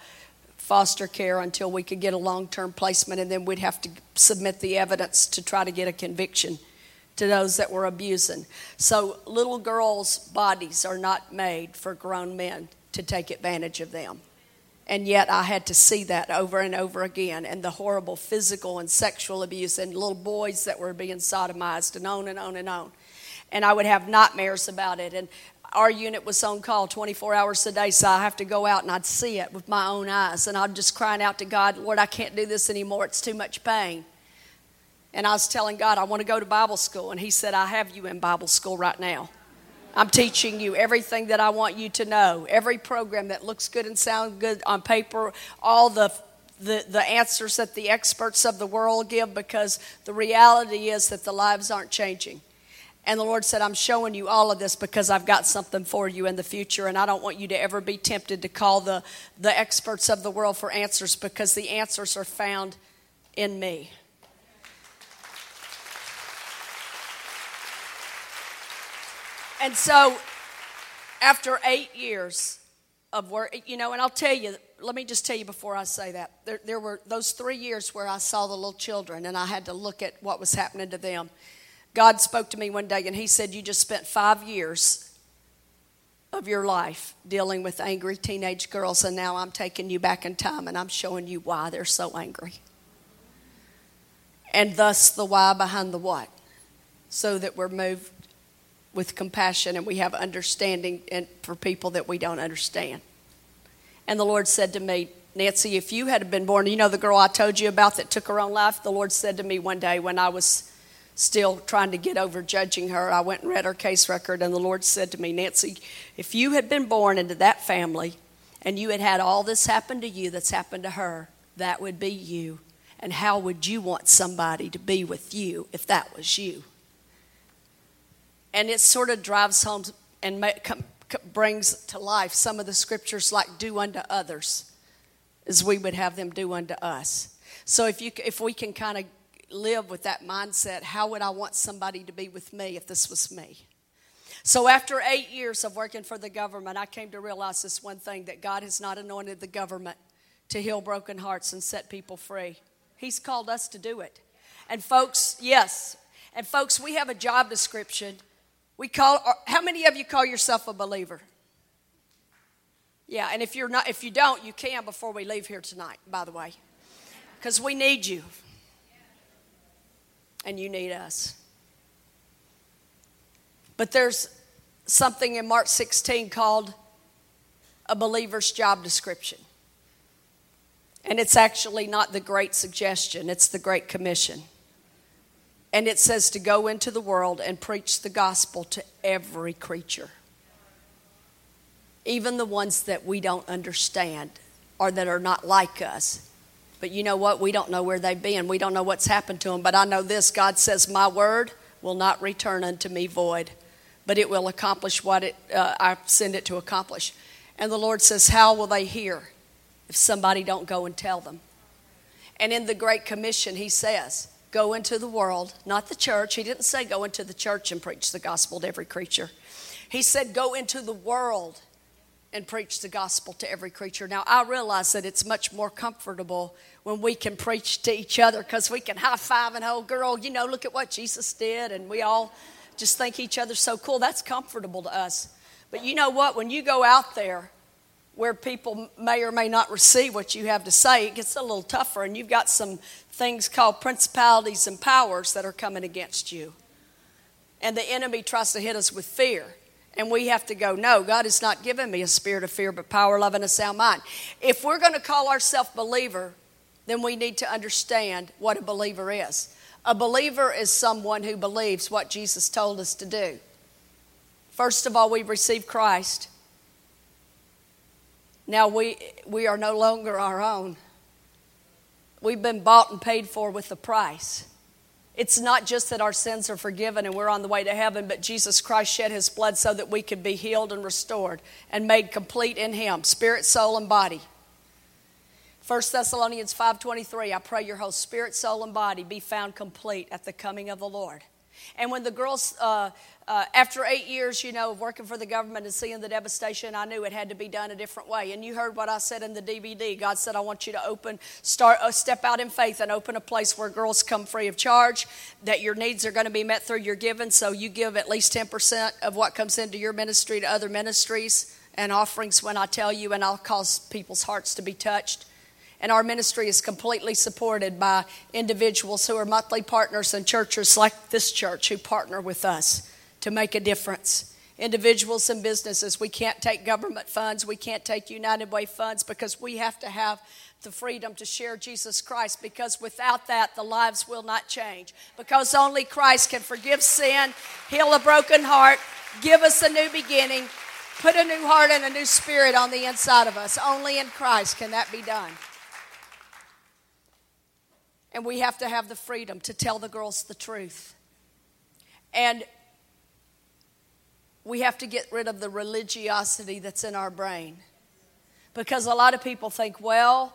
foster care until we could get a long term placement, and then we'd have to submit the evidence to try to get a conviction to those that were abusing. So, little girls' bodies are not made for grown men to take advantage of them. And yet I had to see that over and over again, and the horrible physical and sexual abuse, and little boys that were being sodomized, and on and on and on. And I would have nightmares about it. And our unit was on call 24 hours a day, so I have to go out and I'd see it with my own eyes. And I'm just crying out to God, Lord, I can't do this anymore. It's too much pain. And I was telling God, I want to go to Bible school. And He said, I have you in Bible school right now. I'm teaching you everything that I want you to know. Every program that looks good and sounds good on paper, all the the, the answers that the experts of the world give because the reality is that the lives aren't changing. And the Lord said, I'm showing you all of this because I've got something for you in the future, and I don't want you to ever be tempted to call the, the experts of the world for answers because the answers are found in me. And so, after eight years of work, you know, and I'll tell you, let me just tell you before I say that. There, there were those three years where I saw the little children and I had to look at what was happening to them. God spoke to me one day and He said, You just spent five years of your life dealing with angry teenage girls, and now I'm taking you back in time and I'm showing you why they're so angry. And thus the why behind the what, so that we're moved with compassion and we have understanding for people that we don't understand. And the Lord said to me, Nancy, if you had been born, you know the girl I told you about that took her own life? The Lord said to me one day when I was still trying to get over judging her, I went and read her case record, and the Lord said to me, Nancy, if you had been born into that family and you had had all this happen to you that's happened to her, that would be you. And how would you want somebody to be with you if that was you? And it sort of drives home and c- brings to life some of the scriptures like do unto others as we would have them do unto us. So if you if we can kind of live with that mindset, how would I want somebody to be with me if this was me? So after 8 years of working for the government, I came to realize this one thing that God has not anointed the government to heal broken hearts and set people free. He's called us to do it. And folks, yes. And folks, we have a job description. We call how many of you call yourself a believer? Yeah, and if you're not if you don't, you can before we leave here tonight, by the way. Cuz we need you. And you need us. But there's something in Mark 16 called a believer's job description. And it's actually not the great suggestion, it's the great commission. And it says to go into the world and preach the gospel to every creature, even the ones that we don't understand or that are not like us. But you know what? We don't know where they've been. We don't know what's happened to them. But I know this God says, My word will not return unto me void but it will accomplish what it, uh, I send it to accomplish. And the Lord says, How will they hear if somebody don't go and tell them? And in the Great Commission, He says, Go into the world, not the church. He didn't say go into the church and preach the gospel to every creature. He said, Go into the world and preach the gospel to every creature. Now, I realize that it's much more comfortable when we can preach to each other because we can high five and, oh, girl, you know, look at what Jesus did. And we all just think each other's so cool. That's comfortable to us. But you know what? When you go out there where people may or may not receive what you have to say, it gets a little tougher, and you've got some things called principalities and powers that are coming against you. And the enemy tries to hit us with fear. And we have to go, no, God has not given me a spirit of fear, but power, love, and a sound mind. If we're going to call ourselves believer, then we need to understand what a believer is. A believer is someone who believes what Jesus told us to do. First of all, we receive Christ. Now we, we are no longer our own. We've been bought and paid for with a price. It's not just that our sins are forgiven and we're on the way to heaven, but Jesus Christ shed his blood so that we could be healed and restored and made complete in him, spirit, soul, and body. 1 Thessalonians 5:23 I pray your whole spirit, soul and body be found complete at the coming of the Lord. And when the girls, uh, uh, after eight years, you know, of working for the government and seeing the devastation, I knew it had to be done a different way. And you heard what I said in the DVD. God said, I want you to open, start, uh, step out in faith and open a place where girls come free of charge, that your needs are going to be met through your giving. So you give at least 10% of what comes into your ministry to other ministries and offerings when I tell you, and I'll cause people's hearts to be touched. And our ministry is completely supported by individuals who are monthly partners and churches like this church who partner with us to make a difference. Individuals and businesses, we can't take government funds, we can't take United Way funds because we have to have the freedom to share Jesus Christ because without that, the lives will not change. Because only Christ can forgive sin, heal a broken heart, give us a new beginning, put a new heart and a new spirit on the inside of us. Only in Christ can that be done. And we have to have the freedom to tell the girls the truth. And we have to get rid of the religiosity that's in our brain. Because a lot of people think, well,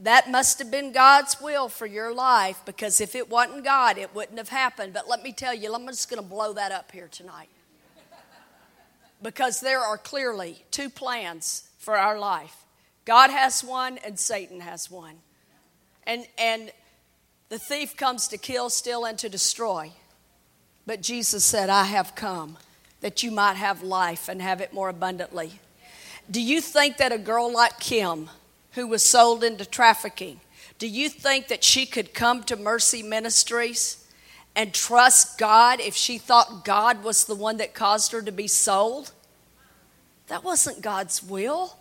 that must have been God's will for your life because if it wasn't God, it wouldn't have happened. But let me tell you, I'm just going to blow that up here tonight. Because there are clearly two plans for our life God has one, and Satan has one. And, and the thief comes to kill, steal, and to destroy. But Jesus said, I have come that you might have life and have it more abundantly. Do you think that a girl like Kim, who was sold into trafficking, do you think that she could come to Mercy Ministries and trust God if she thought God was the one that caused her to be sold? That wasn't God's will.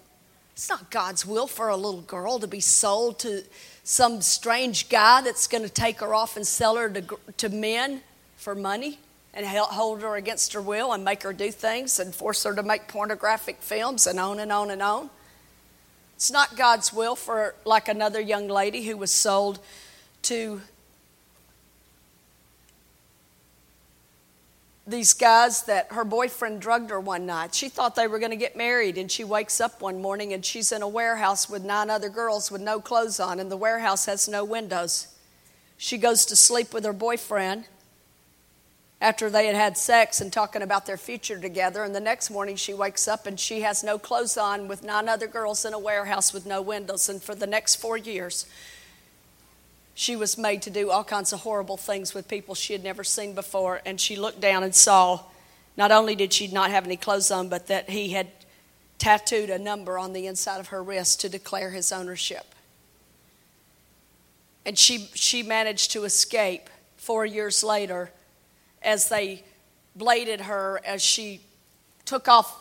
It's not God's will for a little girl to be sold to some strange guy that's going to take her off and sell her to, to men for money and hold her against her will and make her do things and force her to make pornographic films and on and on and on. It's not God's will for, like another young lady who was sold to these guys that her boyfriend drugged her one night. She thought they were going to get married, and she wakes up one morning and she's in a warehouse with nine other girls with no clothes on, and the warehouse has no windows. She goes to sleep with her boyfriend after they had had sex and talking about their future together. And the next morning she wakes up and she has no clothes on with nine other girls in a warehouse with no windows. And for the next four years, she was made to do all kinds of horrible things with people she had never seen before. And she looked down and saw not only did she not have any clothes on, but that he had tattooed a number on the inside of her wrist to declare his ownership. And she, she managed to escape four years later as they bladed her as she took off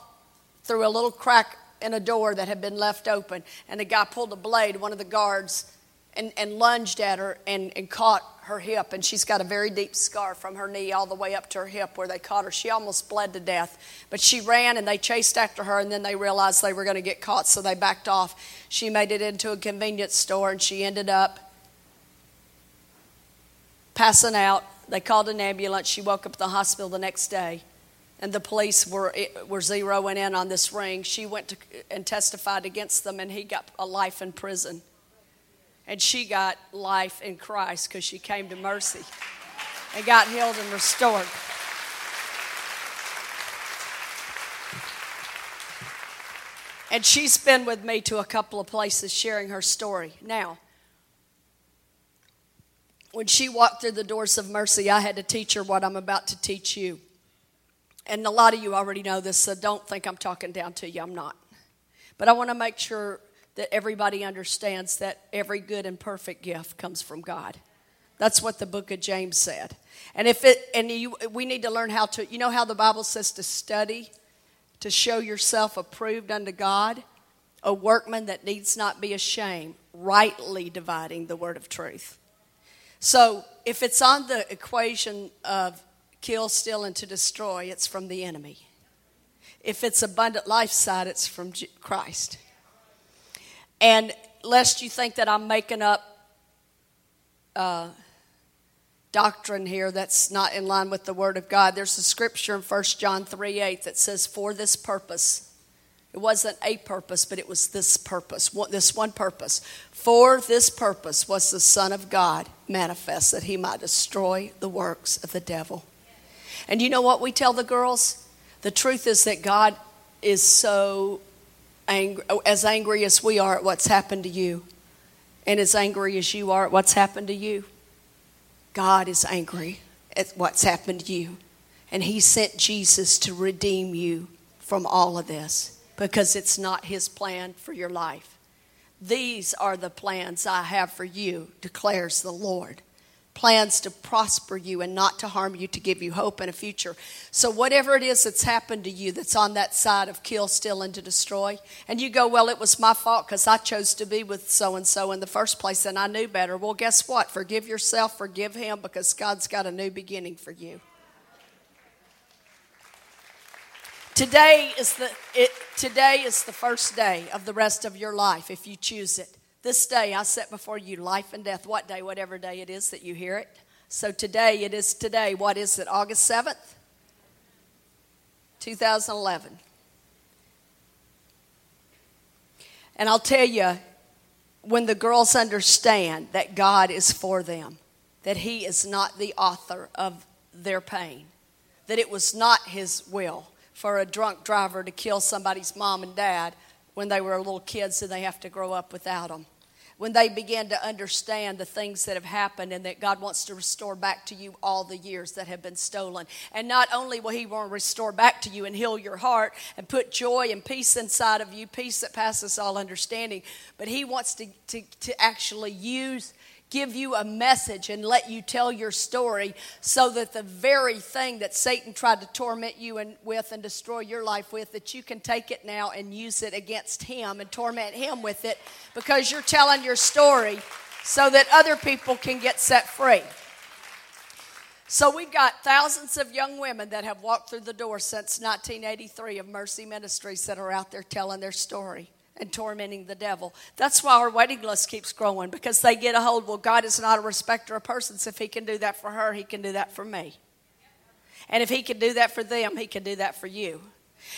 through a little crack in a door that had been left open. And the guy pulled a blade, one of the guards, and, and lunged at her and, and caught her hip. And she's got a very deep scar from her knee all the way up to her hip where they caught her. She almost bled to death. But she ran and they chased after her, and then they realized they were going to get caught, so they backed off. She made it into a convenience store and she ended up passing out they called an ambulance. She woke up at the hospital the next day, and the police were, eh, were zeroing in on this ring. She went to, and testified against them, and he got a life in prison. And she got life in Christ because she came to mercy and got healed and restored. And she's been with me to a couple of places sharing her story. Now, when she walked through the doors of mercy, I had to teach her what I'm about to teach you. And a lot of you already know this, so don't think I'm talking down to you. I'm not. But I want to make sure that everybody understands that every good and perfect gift comes from God. That's what the book of James said. And if it and you we need to learn how to you know how the Bible says to study to show yourself approved unto God, a workman that needs not be ashamed, rightly dividing the word of truth. So if it's on the equation of kill, steal, and to destroy, it's from the enemy. If it's abundant life side, it's from Christ. And lest you think that I'm making up uh, doctrine here that's not in line with the Word of God, there's a scripture in 1 John 3 8 that says, For this purpose, it wasn't a purpose, but it was this purpose, this one purpose. For this purpose was the Son of God manifest, that he might destroy the works of the devil. And you know what we tell the girls? The truth is that God is so as angry as we are at what's happened to you, and as angry as you are at what's happened to you. God is angry at what's happened to you. And he sent Jesus to redeem you from all of this because it's not His plan for your life. These are the plans I have for you, declares the Lord. Plans to prosper you and not to harm you, to give you hope and a future. So, whatever it is that's happened to you that's on that side of kill, steal, and to destroy, and you go, Well, it was my fault because I chose to be with so and so in the first place and I knew better. Well, guess what? Forgive yourself, forgive him because God's got a new beginning for you. Today is the it, today is the first day of the rest of your life if you choose it. This day I set before you life and death. What day? Whatever day it is that you hear it. So today it is today. What is it? August seventh, two thousand eleven. And I'll tell you, when the girls understand that God is for them, that He is not the author of their pain, that it was not His will for a drunk driver to kill somebody's mom and dad when they were little kids and they have to grow up without them. When they begin to understand the things that have happened and that God wants to restore back to you all the years that have been stolen. And not only will He want to restore back to you and heal your heart and put joy and peace inside of you, peace that passes all understanding, but He wants to, to, to actually use give you a message and let you tell your story so that the very thing that Satan tried to torment you and, with and destroy your life with, that you can take it now and use it against him and torment him with it because you're telling your story so that other people can get set free. So we've got thousands of young women that have walked through the door since 1983 of Mercy Ministries that are out there telling their story and tormenting the devil. That's why our waiting list keeps growing because they get a hold. Well, God is not a respecter of persons. If He can do that for her, He can do that for me. And if he can do that for them, he can do that for you.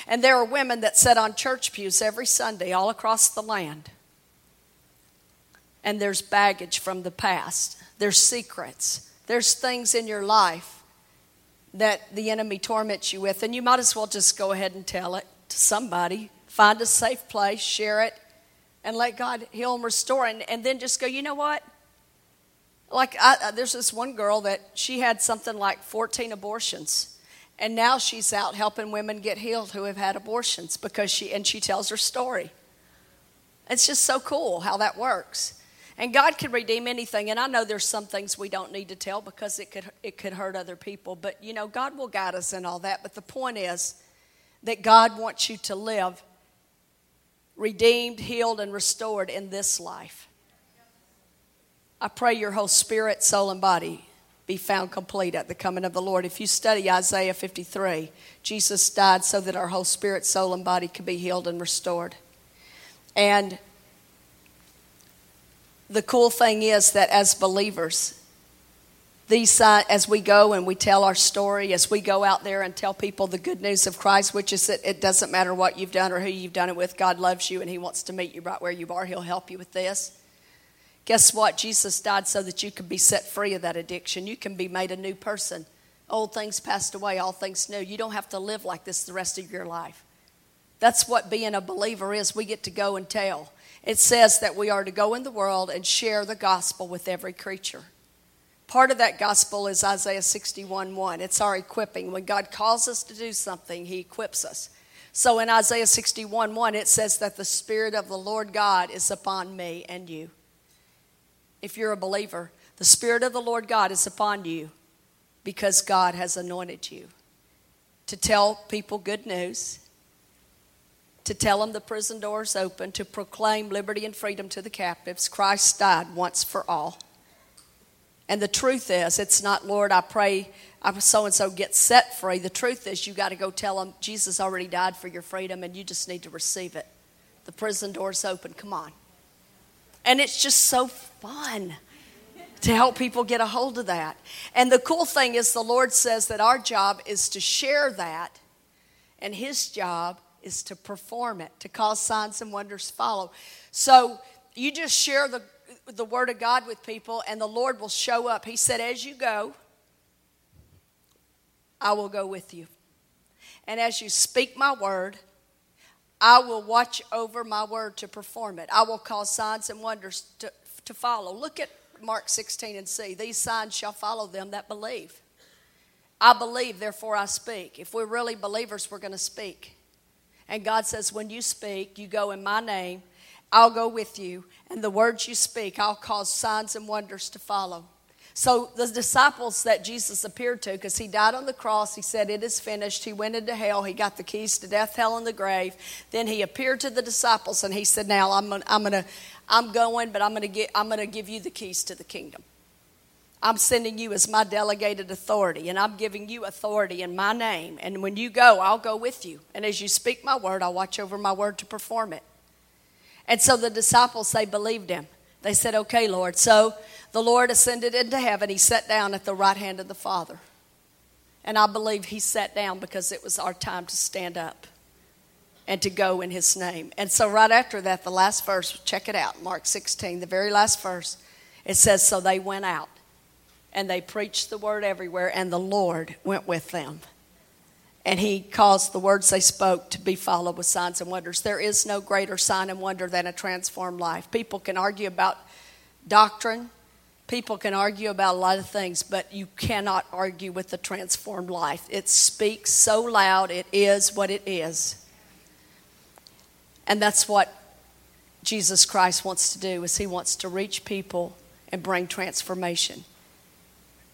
And there are women that sit on church pews every Sunday all across the land. And there's baggage from the past, there's secrets, there's things in your life that the enemy torments you with. And you might as well just go ahead and tell it to somebody. Find a safe place, share it, and let God heal and restore. And, and then just go, you know what? Like, I, there's this one girl that she had something like 14 abortions. And now she's out helping women get healed who have had abortions because she, and she tells her story. It's just so cool how that works. And God can redeem anything. And I know there's some things we don't need to tell because it could, it could hurt other people. But, you know, God will guide us in all that. But the point is that God wants you to live redeemed, healed, and restored in this life. I pray your whole spirit, soul, and body be found complete at the coming of the Lord. If you study Isaiah 53, Jesus died so that our whole spirit, soul, and body could be healed and restored. And the cool thing is that as believers, these uh, as we go and we tell our story, as we go out there and tell people the good news of Christ, which is that it doesn't matter what you've done or who you've done it with, God loves you and He wants to meet you right where you are. He'll help you with this. Guess what? Jesus died so that you can be set free of that addiction. You can be made a new person. Old things passed away, all things new. You don't have to live like this the rest of your life. That's what being a believer is. We get to go and tell. It says that we are to go in the world and share the gospel with every creature. Part of that gospel is Isaiah 61 1. It's our equipping. When God calls us to do something, He equips us. So in Isaiah 61 1, it says that the Spirit of the Lord God is upon me and you. If you're a believer, the Spirit of the Lord God is upon you because God has anointed you to tell people good news, to tell them the prison doors open, to proclaim liberty and freedom to the captives. Christ died once for all. And the truth is, it's not, Lord, I pray so and so gets set free. The truth is, you got to go tell them Jesus already died for your freedom and you just need to receive it. The prison door's open. Come on. And it's just so fun to help people get a hold of that. And the cool thing is, the Lord says that our job is to share that, and His job is to perform it, to cause signs and wonders follow. So you just share the, the Word of God with people, and the Lord will show up. He said, As you go, I will go with you. And as you speak my word, I will watch over my word to perform it. I will cause signs and wonders to, to follow. Look at Mark 16 and see. These signs shall follow them that believe. I believe, therefore I speak. If we're really believers, we're going to speak. And God says, when you speak, you go in my name, I'll go with you, and the words you speak, I'll cause signs and wonders to follow. So the disciples that Jesus appeared to, because he died on the cross, he said, It is finished. He went into hell. He got the keys to death, hell, and the grave. Then he appeared to the disciples and he said, Now I'm gonna, I'm gonna I'm going, but I'm gonna I'm gonna give you the keys to the kingdom. I'm sending you as my delegated authority, and I'm giving you authority in my name. And when you go, I'll go with you. And as you speak my word, I'll watch over my word to perform it. And so the disciples, they believed him. They said, Okay, Lord. So the Lord ascended into heaven. He sat down at the right hand of the Father. And I believe he sat down because it was our time to stand up and to go in his name. And so, right after that, the last verse, check it out, Mark 16, the very last verse, it says, So they went out and they preached the word everywhere, and the Lord went with them. And he caused the words they spoke to be followed with signs and wonders. There is no greater sign and wonder than a transformed life. People can argue about doctrine, people can argue about a lot of things, but you cannot argue with the transformed life. It speaks so loud, it is what it is. And that's what Jesus Christ wants to do is he wants to reach people and bring transformation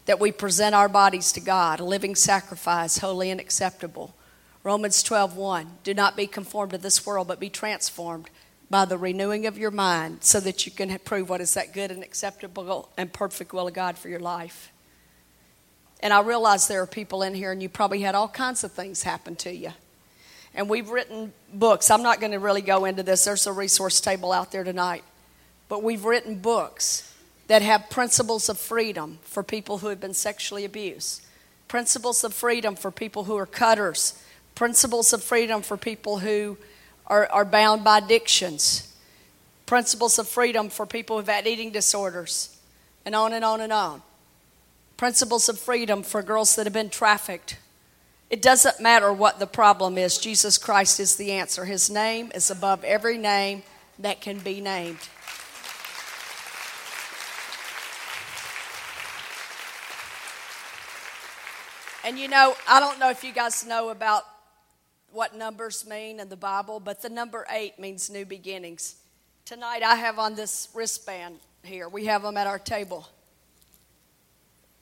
that we present our bodies to God, a living sacrifice, holy and acceptable. Romans 12:1 Do not be conformed to this world, but be transformed by the renewing of your mind so that you can prove what is that good and acceptable and perfect will of God for your life. And I realize there are people in here and you probably had all kinds of things happen to you. And we've written books. I'm not going to really go into this. There's a resource table out there tonight. But we've written books that have principles of freedom for people who have been sexually abused. principles of freedom for people who are cutters, principles of freedom for people who are, are bound by addictions, principles of freedom for people who've had eating disorders, and on and on and on. Principles of freedom for girls that have been trafficked. It doesn't matter what the problem is, Jesus Christ is the answer. His name is above every name that can be named. And you know, I don't know if you guys know about what numbers mean in the Bible, but the number eight means new beginnings. Tonight I have on this wristband here, we have them at our table.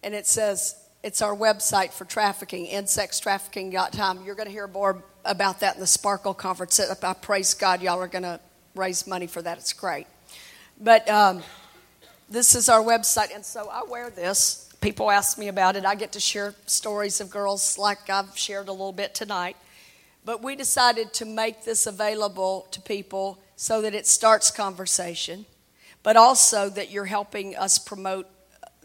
And it says, it's our website for trafficking, insextrafficking.com. You're going to hear more about that in the Sparkle Conference. I praise God, y'all are going to raise money for that. It's great. But um, this is our website, and so I wear this people ask me about it. I get to share stories of girls like I've shared a little bit tonight. But we decided to make this available to people so that it starts conversation, but also that you're helping us promote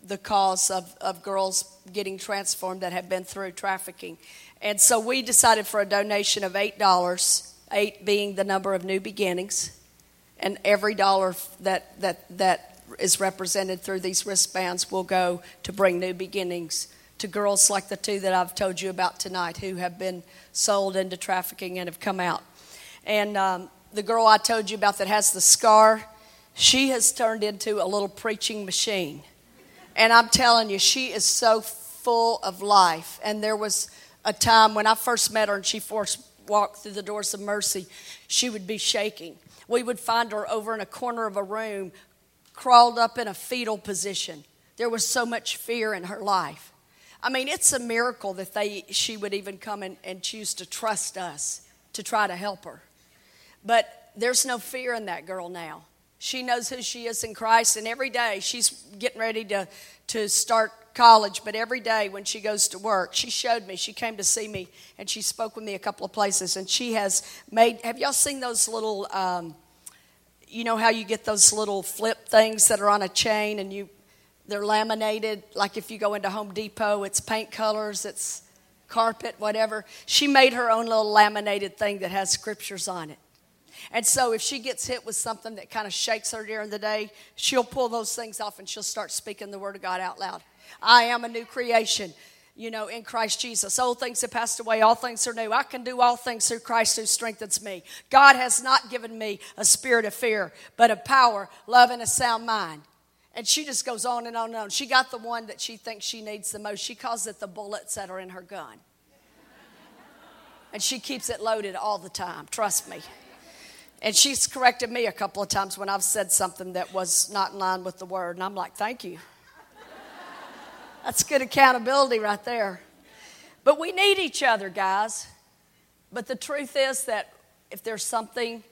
the cause of, of girls getting transformed that have been through trafficking. And so we decided for a donation of $8, 8 being the number of new beginnings, and every dollar that, that, that is represented through these wristbands will go to bring new beginnings to girls like the two that I've told you about tonight who have been sold into trafficking and have come out. And um, the girl I told you about that has the scar, she has turned into a little preaching machine. And I'm telling you, she is so full of life. And there was a time when I first met her and she first walked through the doors of mercy, she would be shaking. We would find her over in a corner of a room crawled up in a fetal position. There was so much fear in her life. I mean, it's a miracle that they, she would even come and, and choose to trust us to try to help her. But there's no fear in that girl now. She knows who she is in Christ, and every day she's getting ready to, to start college, but every day when she goes to work, she showed me, she came to see me, and she spoke with me a couple of places, and she has made, have y'all seen those little um, you know how you get those little flip things that are on a chain and you they're laminated? Like if you go into Home Depot it's paint colors it's carpet whatever. She made her own little laminated thing that has scriptures on it. And so if she gets hit with something that kind of shakes her during the day she'll pull those things off and she'll start speaking the word of God out loud. I am a new creation you know, in Christ Jesus. Old things have passed away, all things are new. I can do all things through Christ who strengthens me. God has not given me a spirit of fear, but of power, love, and a sound mind. And she just goes on and on and on. She got the one that she thinks she needs the most. She calls it the bullets that are in her gun. And she keeps it loaded all the time, trust me. And she's corrected me a couple of times when I've said something that was not in line with the word. And I'm like, thank you. That's good accountability right there. But we need each other, guys. But the truth is that if there's something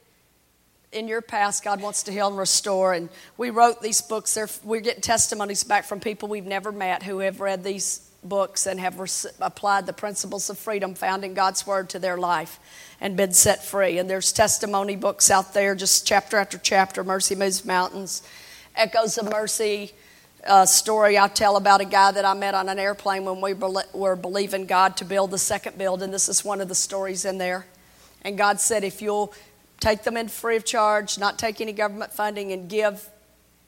in your past God wants to heal and restore, and we wrote these books, we're getting testimonies back from people we've never met who have read these books and have res- applied the principles of freedom found in God's Word to their life and been set free. And there's testimony books out there, just chapter after chapter Mercy Moves Mountains, Echoes of Mercy a story I tell about a guy that I met on an airplane when we were believing God to build the second building. This is one of the stories in there. And God said, if you'll take them in free of charge, not take any government funding, and give,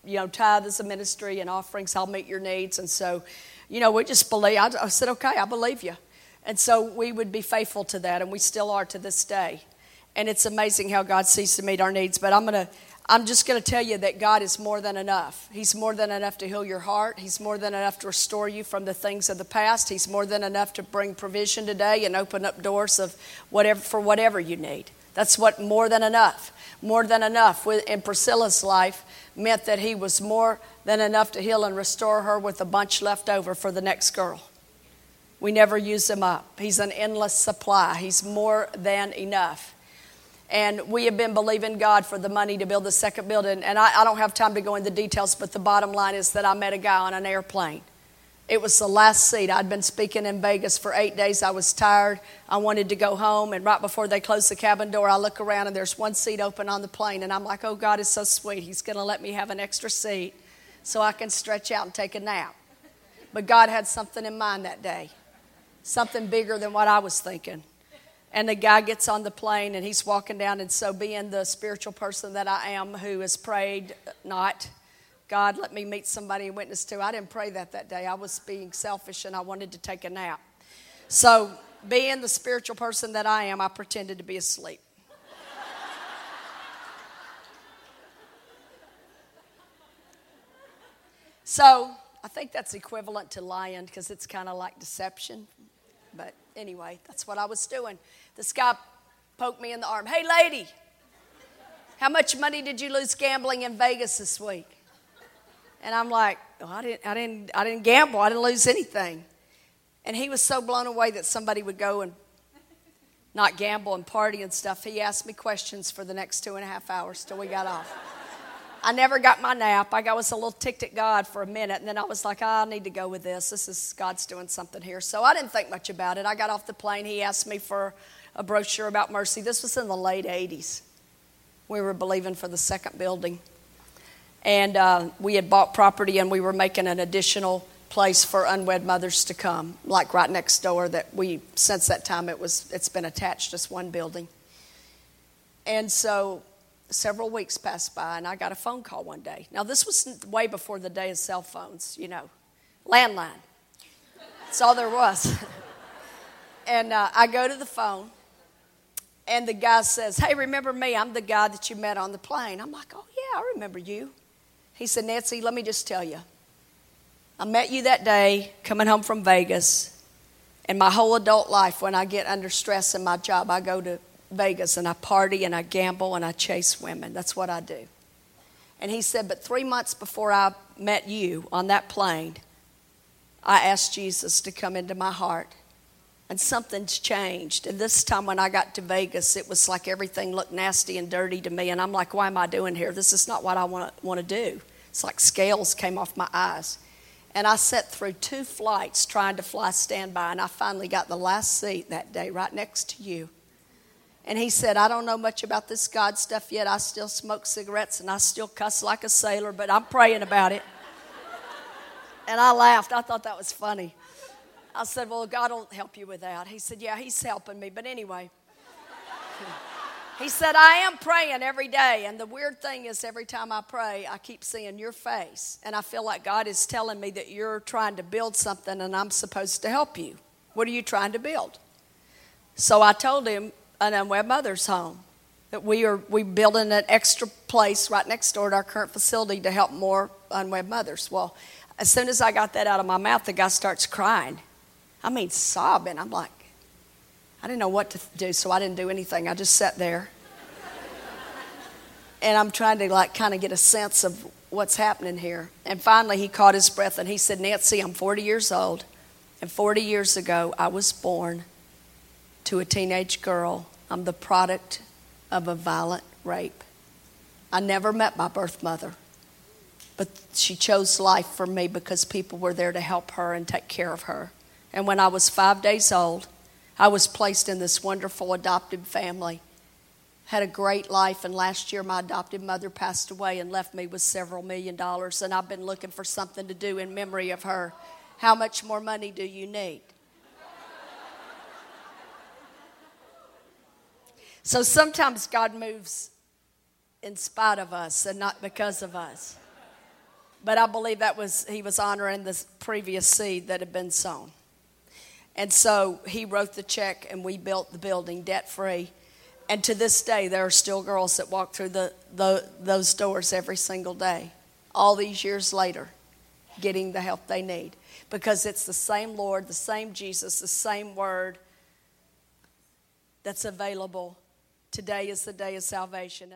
you know, tithe as a ministry and offerings, I'll meet your needs. And so, you know, we just believe. I, I said, okay, I believe you. And so we would be faithful to that, and we still are to this day. And it's amazing how God sees to meet our needs. But I'm going to I'm just going to tell you that God is more than enough. He's more than enough to heal your heart. He's more than enough to restore you from the things of the past. He's more than enough to bring provision today and open up doors of whatever for whatever you need. That's what more than enough. More than enough in Priscilla's life meant that he was more than enough to heal and restore her with a bunch left over for the next girl. We never use him up. He's an endless supply. He's more than enough and we have been believing God for the money to build the second building. And I, I, don't have time to go into the details, but the bottom line is that I met a guy on an airplane. It was the last seat. I'd been speaking in Vegas for eight days. I was tired. I wanted to go home. And right before they closed the cabin door, I look around and there's one seat open on the plane. And I'm like, oh, God is so sweet. He's going to let me have an extra seat so I can stretch out and take a nap. But God had something in mind that day. something bigger than what I was thinking. And the guy gets on the plane and he's walking down. And so, being the spiritual person that I am who has prayed, not God, let me meet somebody and witness to, I didn't pray that that day. I was being selfish and I wanted to take a nap. So, being the spiritual person that I am, I pretended to be asleep. so, I think that's equivalent to lying because it's kind of like deception. Anyway, that's what I was doing. This guy poked me in the arm. Hey, lady, how much money did you lose gambling in Vegas this week? And I'm like, oh, I, didn't, I, didn't, I didn't gamble. I didn't lose anything. And he was so blown away that somebody would go and not gamble and party and stuff. He asked me questions for the next two and a half hours till we got off. I never got my nap. I was a little ticked at God for a minute, and then I was like, oh, I need to go with this. This is God's doing something here. So I didn't think much about it. I got off the plane. He asked me for a brochure about mercy. This was in the late 80s. We were believing for the second building. And uh, we had bought property, and we were making an additional place for unwed mothers to come, like right next door. That we since that time it was it's been attached as one building. And so several weeks passed by, and I got a phone call one day. Now, this was way before the day of cell phones, you know, landline. That's all there was. and uh, I go to the phone, and the guy says, Hey, remember me? I'm the guy that you met on the plane. I'm like, Oh, yeah, I remember you. He said, Nancy, let me just tell you. I met you that day coming home from Vegas. And my whole adult life, when I get under stress in my job, I go to Vegas and I party and I gamble and I chase women. That's what I do. And he said, But three months before I met you on that plane, I asked Jesus to come into my heart. And something's changed. And this time when I got to Vegas, it was like everything looked nasty and dirty to me. And I'm like, Why am I doing here? This is not what I want to, do. It's like scales came off my eyes. And I sat through two flights trying to fly standby, and I finally got the last seat that day right next to you. And he said, I don't know much about this God stuff yet. I still smoke cigarettes and I still cuss like a sailor, but I'm praying about it. and I laughed. I thought that was funny. I said, Well, God will help you with that. He said, Yeah, He's helping me. But anyway, he said, I am praying every day. And the weird thing is, every time I pray, I keep seeing your face. And I feel like God is telling me that you're trying to build something and I'm supposed to help you. What are you trying to build? So I told him, an unwed mother's home. That we are we building an extra place right next door to our current facility to help more unwed mothers. Well, as soon as I got that out of my mouth, the guy starts crying. I mean, sobbing. I'm like, I didn't know what to do, so I didn't do anything. I just sat there. and I'm trying to like kind of get a sense of what's happening here. And finally he caught his breath and he said, Nancy, I'm 40 years old. And 40 years ago, I was born to a teenage girl I'm the product of a violent rape. I never met my birth mother, but she chose life for me because people were there to help her and take care of her. And when I was five days old, I was placed in this wonderful adopted family. Had a great life, and last year my adopted mother passed away and left me with several million dollars. And I've been looking for something to do in memory of her. How much more money do you need? So sometimes God moves in spite of us and not because of us. But I believe that was, he was honoring the previous seed that had been sown. And so he wrote the check and we built the building debt free. And to this day, there are still girls that walk through the, the, those doors every single day, all these years later, getting the help they need. Because it's the same Lord, the same Jesus, the same Word that's available Today is the day of salvation.